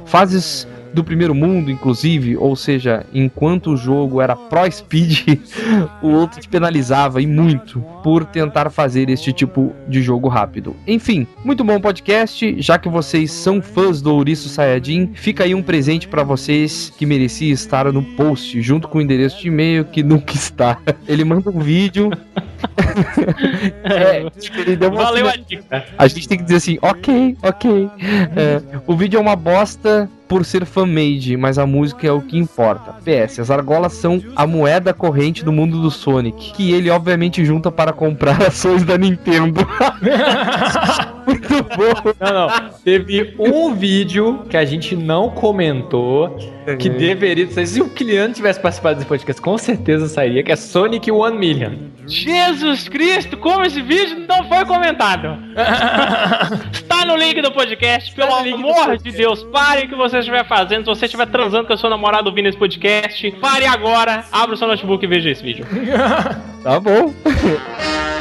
Fases do primeiro mundo, inclusive, ou seja, enquanto o jogo era Pro Speed, <laughs> o outro te penalizava e muito por tentar fazer este tipo de jogo rápido. Enfim, muito bom podcast, já que vocês são fãs do Ouriço Sayajin, fica aí um presente para vocês que merecia estar no post, junto com o endereço de e-mail que nunca <laughs> está. Ele manda um vídeo. É, ele deu uma Valeu a dica. a gente tem que dizer assim, ok, ok. É, o vídeo é uma bosta por ser fan-made, mas a música é o que importa. PS, as argolas são a moeda corrente do mundo do Sonic, que ele obviamente junta para comprar ações da Nintendo. <laughs> Muito bom. Não, não. Teve um vídeo que a gente não comentou que deveria sair. Se o Kilian tivesse participado desse podcast, com certeza sairia, que é Sonic 1 Million. Jesus Cristo, como esse vídeo não foi comentado? Está <laughs> no link do podcast, pelo amor de Deus, pare o que você estiver fazendo. Se você estiver transando com a sua namorada ouvindo esse podcast, pare agora, abra o seu notebook e veja esse vídeo. <laughs> Tá bom. <laughs>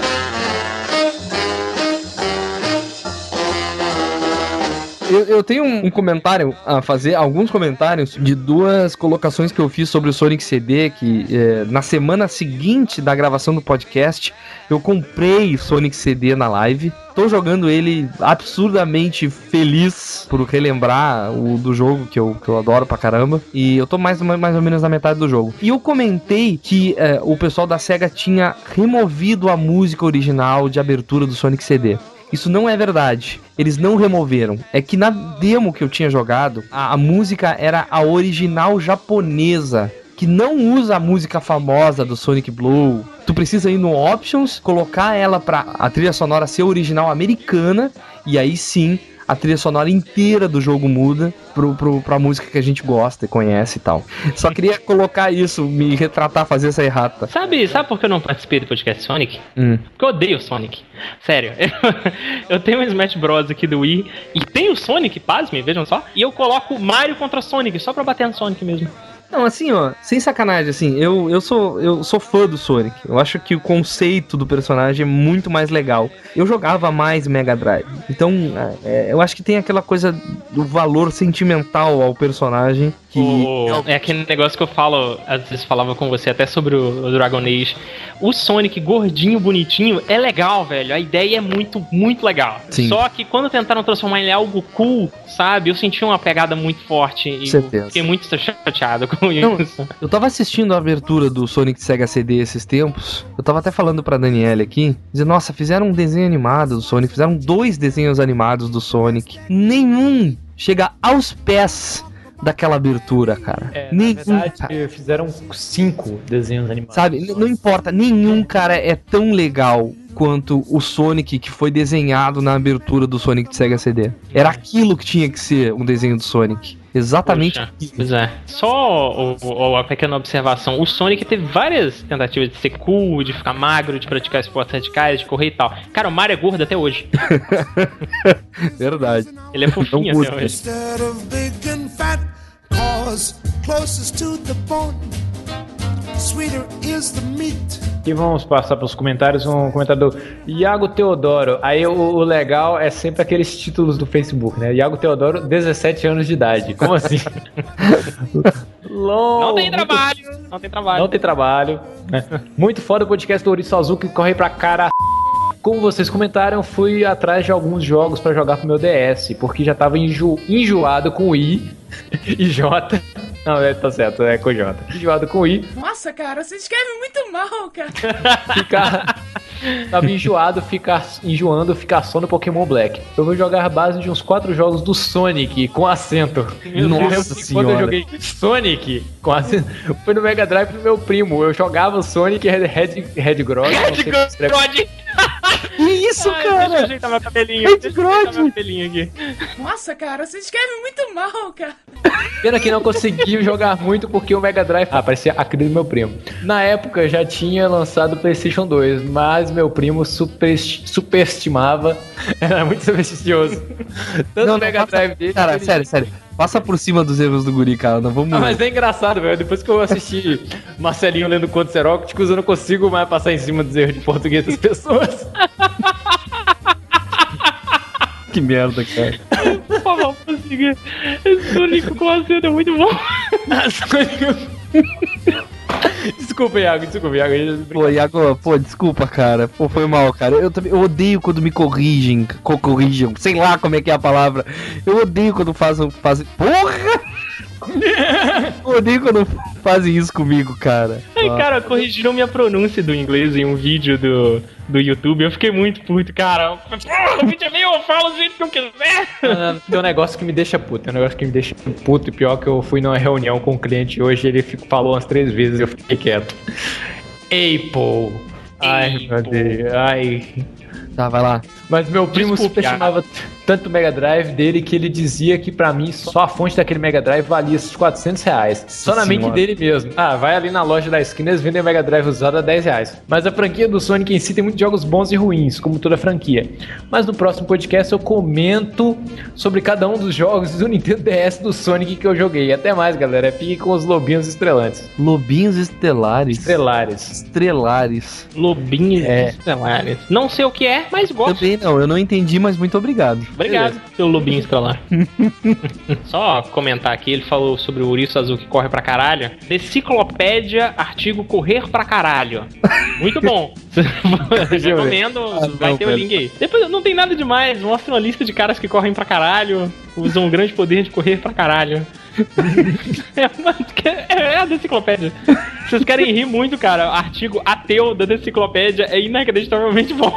Eu, eu tenho um, um comentário a fazer, alguns comentários de duas colocações que eu fiz sobre o Sonic CD, que eh, na semana seguinte da gravação do podcast, eu comprei Sonic CD na live. Tô jogando ele absurdamente feliz por relembrar o do jogo que eu, que eu adoro pra caramba. E eu tô mais, mais ou menos na metade do jogo. E eu comentei que eh, o pessoal da SEGA tinha removido a música original de abertura do Sonic CD. Isso não é verdade. Eles não removeram. É que na demo que eu tinha jogado, a, a música era a original japonesa. Que não usa a música famosa do Sonic Blue. Tu precisa ir no Options, colocar ela pra a trilha sonora ser original americana. E aí sim a trilha sonora inteira do jogo muda pro, pro, pra música que a gente gosta e conhece e tal. Só queria colocar isso, me retratar, fazer essa errata. Sabe, sabe por que eu não participei do podcast Sonic? Hum. Porque eu odeio Sonic. Sério. <laughs> Eu tenho um Smash Bros aqui do Wii e tem o Sonic, pasmem, vejam só. E eu coloco Mario contra Sonic, só pra bater no Sonic mesmo. Não, assim, ó, sem sacanagem, assim, eu, eu, sou, eu sou fã do Sonic. Eu acho que o conceito do personagem é muito mais legal. Eu jogava mais Mega Drive. Então, é, eu acho que tem aquela coisa do valor sentimental ao personagem que. O- é aquele negócio que eu falo, às vezes falava com você até sobre o, o Dragon Age. O Sonic gordinho, bonitinho, é legal, velho. A ideia é muito, muito legal. Sim. Só que quando tentaram transformar ele em algo cool, sabe? Eu senti uma pegada muito forte e Certeza. fiquei muito chateado com <laughs> Não, isso. Eu tava assistindo a abertura do Sonic Sega CD esses tempos. Eu tava até falando pra Daniela aqui, dizendo, nossa, fizeram um desenho animado do Sonic, fizeram dois desenhos animados do Sonic. Nenhum chega aos pés daquela abertura, cara. É, Nenhum, verdade, cara. fizeram cinco desenhos animados. Sabe, não importa, nenhum cara é tão legal quanto o Sonic que foi desenhado na abertura do Sonic de Sega CD. Era aquilo que tinha que ser um desenho do Sonic. Exatamente. Poxa, Pois é. Só o- o- a pequena observação: o Sonic teve várias tentativas de ser cool, de ficar magro, de praticar esportes radicais, de correr e tal. Cara, o Mario é gordo até hoje. <laughs> Verdade. Ele é fofinho Não até hoje. E vamos passar para os comentários. Um comentário do Iago Teodoro. Aí o, o legal é sempre aqueles títulos do Facebook, né? Iago Teodoro, 17 anos de idade. Como assim? Long, <laughs> Não tem muito- trabalho, não tem trabalho. Não tem trabalho. né? Muito foda o podcast do Ouriço Azul que corre pra cara. Como vocês comentaram, fui atrás de alguns jogos pra jogar pro meu DS, porque já tava enjo- enjoado com o I <laughs> e J. Não, é, tá certo, é com J. Enjoado com o I, Nossa, cara, você escreve muito mal, cara. <laughs> ficar. Tava enjoado, ficar enjoando, ficar só no Pokémon Black. Eu vou jogar a base de uns quatro jogos do Sonic com acento. Eu Nossa Quando eu senhora. joguei Sonic com acento, foi no Mega Drive do meu primo. Eu jogava o Sonic Red, Red, Red Grog. Não. Que isso, Ai, cara? Deixa eu ajeitar meu cabelinho. É de deixa eu ajeitar meu cabelinho aqui. Nossa, cara, você escreve muito mal, cara. Pena que não conseguiu jogar muito porque o Mega Drive. Ah, parecia a do meu primo. Na época já tinha lançado o PlayStation 2, mas meu primo super, superestimava. <laughs> Era muito supersticioso. Tanto o Mega passa- Drive dele. Cara, sério, sério. Passa por cima dos erros do guri, cara. Não vamos. Ah, mas é engraçado, velho. Depois que eu assisti Marcelinho lendo contos eróticos, eu não consigo mais passar em cima dos erros de português das pessoas. <laughs> Que merda, cara. Por favor, consiga. Esse Sonic com a cena é muito bom. <laughs> desculpa, Iago, desculpa, Iago. Pô, Iago, pô, desculpa, cara. Pô, foi mal, cara. Eu também eu odeio quando me corrigem, co corrigem, sei lá como é que é a palavra. Eu odeio quando fazem. fazem... Porra! Odeio quando fazem isso comigo, cara. Ai, cara, corrigiram minha pronúncia do inglês em um vídeo do, do YouTube. Eu fiquei muito puto, cara. O vídeo é meu, eu falo do jeito que eu quiser. Ah, Tem um negócio que me deixa puto, tem um negócio que me deixa puto e pior que eu fui numa reunião com um cliente hoje ele falou umas três vezes e eu fiquei quieto. Apple. Ai, meu Deus. Ai. Tá, vai lá. Mas meu primo Desculpe, superestimava tanto o Mega Drive dele que ele dizia que pra mim só a fonte daquele Mega Drive valia esses 400 reais. Só na mente dele mesmo. Ah, vai ali na loja da esquina eles vendem o Mega Drive usado a 10 reais. Mas a franquia do Sonic em si tem muitos jogos bons e ruins, como toda franquia. Mas no próximo podcast eu comento sobre cada um dos jogos do Nintendo DS do Sonic que eu joguei. Até mais, galera. Fique com os lobinhos estrelantes. Lobinhos estelares. Estrelares. Estrelares. Lobinhos É. estelares. Não sei o que é, mas gosto. Também não, eu não entendi, mas muito obrigado. Obrigado pelo lobinho estelar. Só comentar aqui, ele falou sobre o ouriço azul que corre pra caralho. Deciclopédia, artigo correr pra caralho. Muito bom. <laughs> Recomendo, Ah, vai não, ter o velho. link aí. Depois não tem nada demais, mostra uma lista de caras que correm pra caralho, usam um grande poder de correr pra caralho. É, mas que- é a deciclopédia. Vocês querem rir muito, cara. Artigo ateu da deciclopédia é inacreditavelmente bom.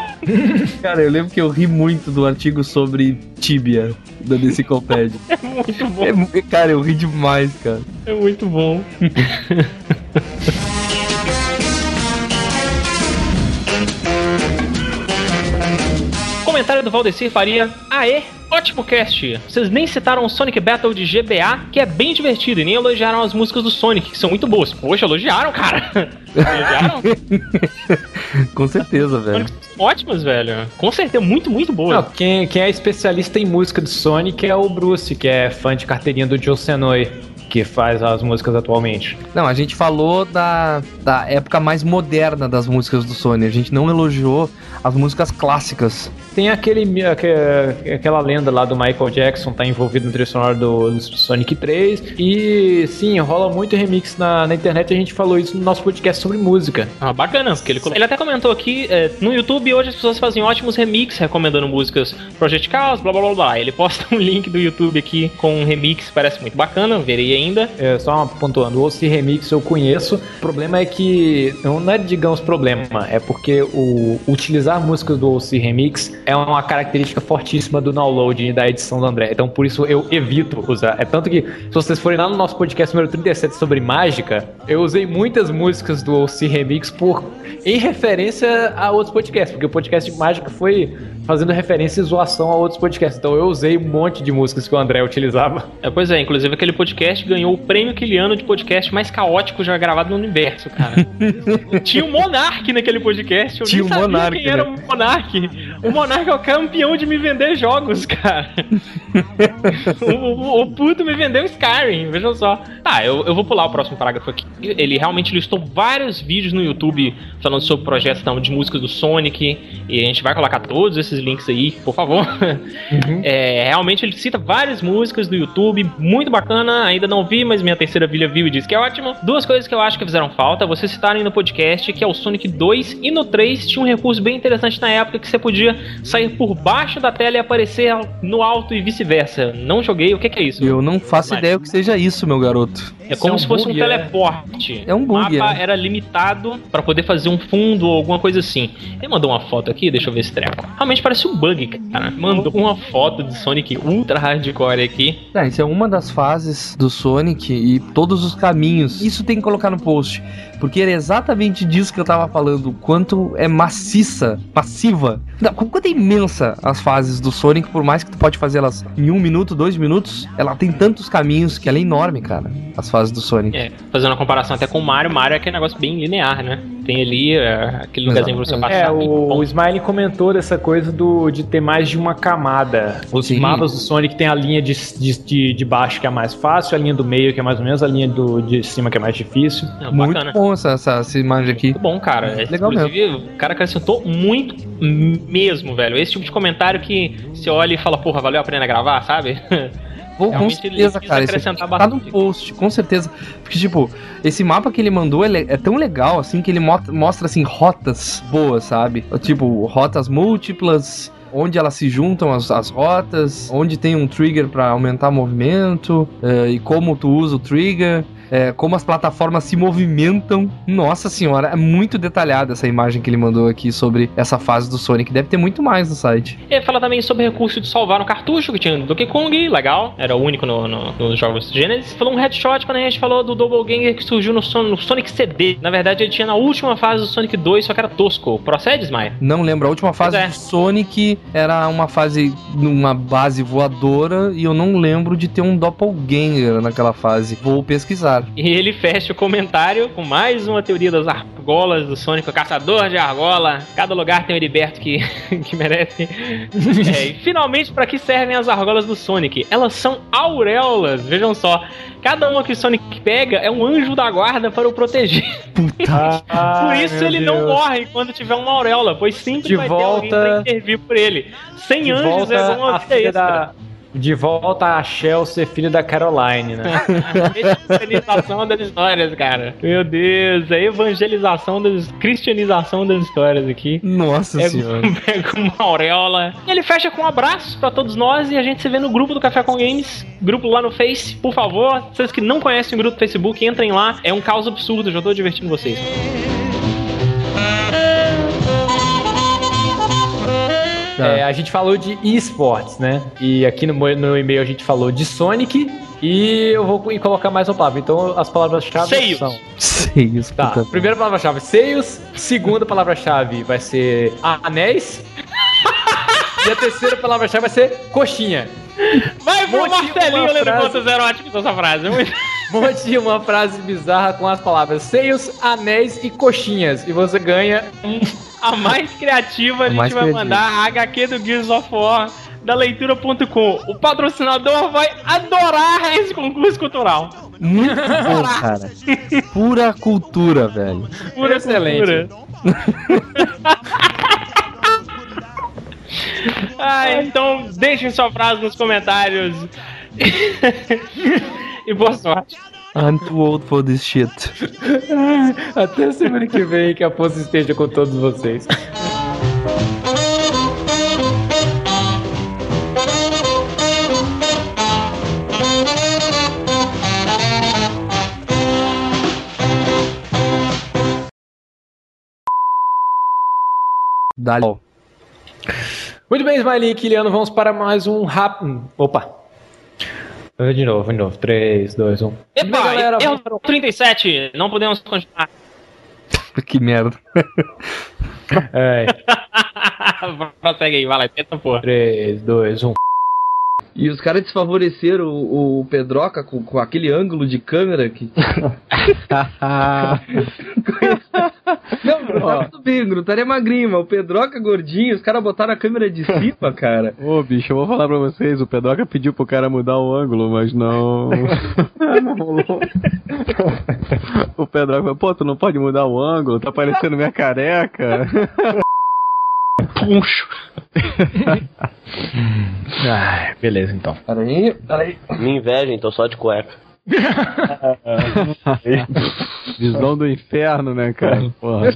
Cara, eu lembro que eu ri muito do artigo sobre Tibia da Deciclopédia. É muito bom. É cara, eu ri demais, cara. É muito bom. <laughs> Comentário do Valdecir Faria. Aê, ótimo cast. Vocês nem citaram o Sonic Battle de GBA, que é bem divertido, e nem elogiaram as músicas do Sonic, que são muito boas. Poxa, elogiaram, cara. <laughs> elogiaram? Com certeza, velho. Ótimas, velho. Com certeza, muito, muito boas. Não, quem, quem é especialista em música do Sonic é o Bruce, que é fã de carteirinha do Joe Senoi, que faz as músicas atualmente. Não, a gente falou da, da época mais moderna das músicas do Sony. A gente não elogiou as músicas clássicas. Tem aquele, aque- aquela lenda lá do Michael Jackson, tá envolvido no trilha sonora do, do Sonic 3. E sim, rola muito remix na, na internet. A gente falou isso no nosso podcast sobre música. Ah, bacana, porque ele, ele até comentou aqui, é, no YouTube hoje as pessoas fazem ótimos remixes recomendando músicas Project Chaos, blá blá blá blá. Ele posta <laughs> um link do YouTube aqui com um remix, parece muito bacana, verei ainda. É, só pontuando, o OC Remix eu conheço. O problema é que, não é digamos problema, é porque o utilizar músicas do OC Remix é uma característica fortíssima do download e da edição do André. Então por isso eu evito usar. É tanto que, se vocês forem lá no nosso podcast número 37 sobre mágica, eu usei muitas músicas do OC Remix por, em referência a outros podcasts, porque o podcast de mágica foi fazendo referência e zoação a outros podcasts. Então eu usei um monte de músicas que o André utilizava. É, pois é, inclusive aquele podcast ganhou o prêmio Kiliano de podcast mais caótico já gravado no universo, cara. <laughs> Tinha o Monark naquele podcast, eu Tinha nem o sabia Monark, quem era né? o Monark. O Monark é o campeão de me vender jogos, <laughs> cara. o, o- o puto me vendeu Skyrim, vejam só. Tá, eu, eu vou pular o próximo parágrafo aqui. Ele realmente listou vários vídeos no YouTube falando sobre projetos não, de músicas do Sonic. E a gente vai colocar todos esses links aí, por favor. É, realmente ele cita várias músicas do YouTube, muito bacana. Ainda não vi, mas minha terceira filha viu e disse que é ótimo. Duas coisas que eu acho que fizeram falta, vocês citarem no podcast, que é o Sonic 2 e no 3 tinha um recurso bem interessante na época que você podia sair por baixo da tela e aparecer no alto e vice-versa. Não joguei, o que, que é isso? Eu não faço Mas- ideia o que seja isso, meu garoto. É como é um se fosse bug, um é. teleporte. É um bug, O mapa é. era limitado pra poder fazer um fundo ou alguma coisa assim. Ele mandou uma foto aqui, deixa eu ver esse treco. Realmente parece um bug, cara. Mandou uma foto de Sonic Ultra Hardcore aqui. Ah, isso é uma das fases do Sonic e todos os caminhos. Isso tem que colocar no post. Porque era exatamente disso que eu tava falando. Quanto é maciça, massiva. Não, quanto é imensa as fases do Sonic, por mais que tu pode fazer elas em um minuto, dois minutos, ela tem tantos caminhos que ela é enorme, cara. As fases do Sonic. É, fazendo uma comparação até com o Mario, Mario é aquele negócio bem linear, né? Tem ali é, aquele lugarzinho pra você passar. É, o, o Smiley comentou dessa coisa do, de ter mais de uma camada. Os Sim. mapas do Sonic tem a linha de, de, de, baixo que é mais fácil, a linha do meio que é mais ou menos, a linha do, de cima que é mais difícil. É, Muito bacana. bom essa, essa, essa imagem aqui. Muito bom, cara. É, Legal Inclusive, o cara acrescentou muito mesmo, velho. Esse tipo de comentário que você olha e fala, porra, valeu a pena gravar, sabe? <laughs> Pô, com Realmente certeza, cara. Acrescentar tá no post, com certeza. Porque, tipo, esse mapa que ele mandou ele é tão legal, assim, que ele mo- mostra, assim, rotas boas, sabe? Tipo, rotas múltiplas, onde elas se juntam, as, as rotas, onde tem um trigger pra aumentar movimento, eh, e como tu usa o trigger. Eh, como as plataformas se movimentam. Nossa senhora, é muito detalhada essa imagem que ele mandou aqui sobre essa fase do Sonic. Deve ter muito mais no site. E ele fala também sobre recurso de salvar no cartucho, que tinha no Donkey Kong, legal, era o único no, no- nos jogos Genesis. Falou um headshot quando a gente falou do Double Ganger que surgiu no, Son- no Sonic CD. Na verdade, ele tinha na última fase do Sonic 2, só que era tosco. Procede, Smile? Não lembro, a última fase é. do Sonic era uma fase numa base voadora e eu não lembro de ter um doppelganger naquela fase. Vou pesquisar. E ele fecha o comentário com mais uma teoria das argolas do Sonic, o caçador de argola. Cada lugar tem um Heriberto que, <laughs> que merece. É, e finalmente, para que servem as argolas do Sonic? Elas são auréolas, vejam só. Cada uma que o Sonic pega é um anjo da guarda para o proteger. <laughs> Por isso ele não morre quando tiver uma auréola, pois sempre De vai ter alguém volta- pra intervir por ele. Sem anjos volta é uma a vida extra. da. De volta a Shell ser filha da Caroline, né? <laughs> Cristianização das histórias, cara. Meu Deus, a evangelização das. cristianização das histórias aqui. Nossa Pega, senhora. <laughs> pega uma auréola. E ele fecha com um abraço pra todos nós e a gente se vê no grupo do Café com Games. Grupo lá no Face. Por favor, vocês que não conhecem o grupo do Facebook, entrem lá. É um caos absurdo, já tô divertindo vocês. É, a gente falou de esportes, né? E aqui no, no e-mail a gente falou de Sonic. E eu vou co- colocar mais uma palavra. Então as palavras-chave Seios. são. Seios, Tá, puta. primeira palavra-chave, seios. Segunda palavra-chave vai ser anéis. e a terceira palavra-chave vai ser coxinha. Vai pro Monte Marcelinho lendo frase. contas eróticas essa frase. Muito- Monte uma frase bizarra com as palavras seios, anéis e coxinhas. E você ganha um. A mais criativa a gente mais vai criativa. mandar a HQ do Gears of War da leitura.com. O patrocinador vai adorar esse concurso cultural. Muito bom, cara. Pura cultura, velho. Pura Excelente. cultura. <laughs> ah, então deixem sua frase nos comentários. <laughs> e boa sorte. I'm too old for this shit. Até semana que vem, que a força esteja com todos vocês. Dá Muito bem, Smiley e Kiliano, vamos para mais um rápido. Opa! De novo, de novo. 3, 2, 1. Muito bem, Epa, galera. erro 37. Não podemos continuar. <laughs> Que merda. <laughs> É, <laughs> Prossegue aí, vai lá, tenta porra. 3, 2, 1. E os caras desfavoreceram o, o Pedroca com, com aquele ângulo de câmera que. <laughs> Não, Bruno, tá tudo bem, Bruno, magrinho, mas o Pedroca gordinho, os caras botaram a câmera de cima, cara. <laughs> Ô, bicho, eu vou falar pra vocês, o Pedroca pediu pro cara mudar o ângulo, mas não. não <laughs> rolou. o Pedroca falou, pô, tu não pode mudar o ângulo, tá parecendo minha careca. Puxo. Ah, <laughs> beleza, então. Peraí, peraí. Me inveja, então só de cueca. <laughs> Visão do inferno, né, cara? <laughs> Porra.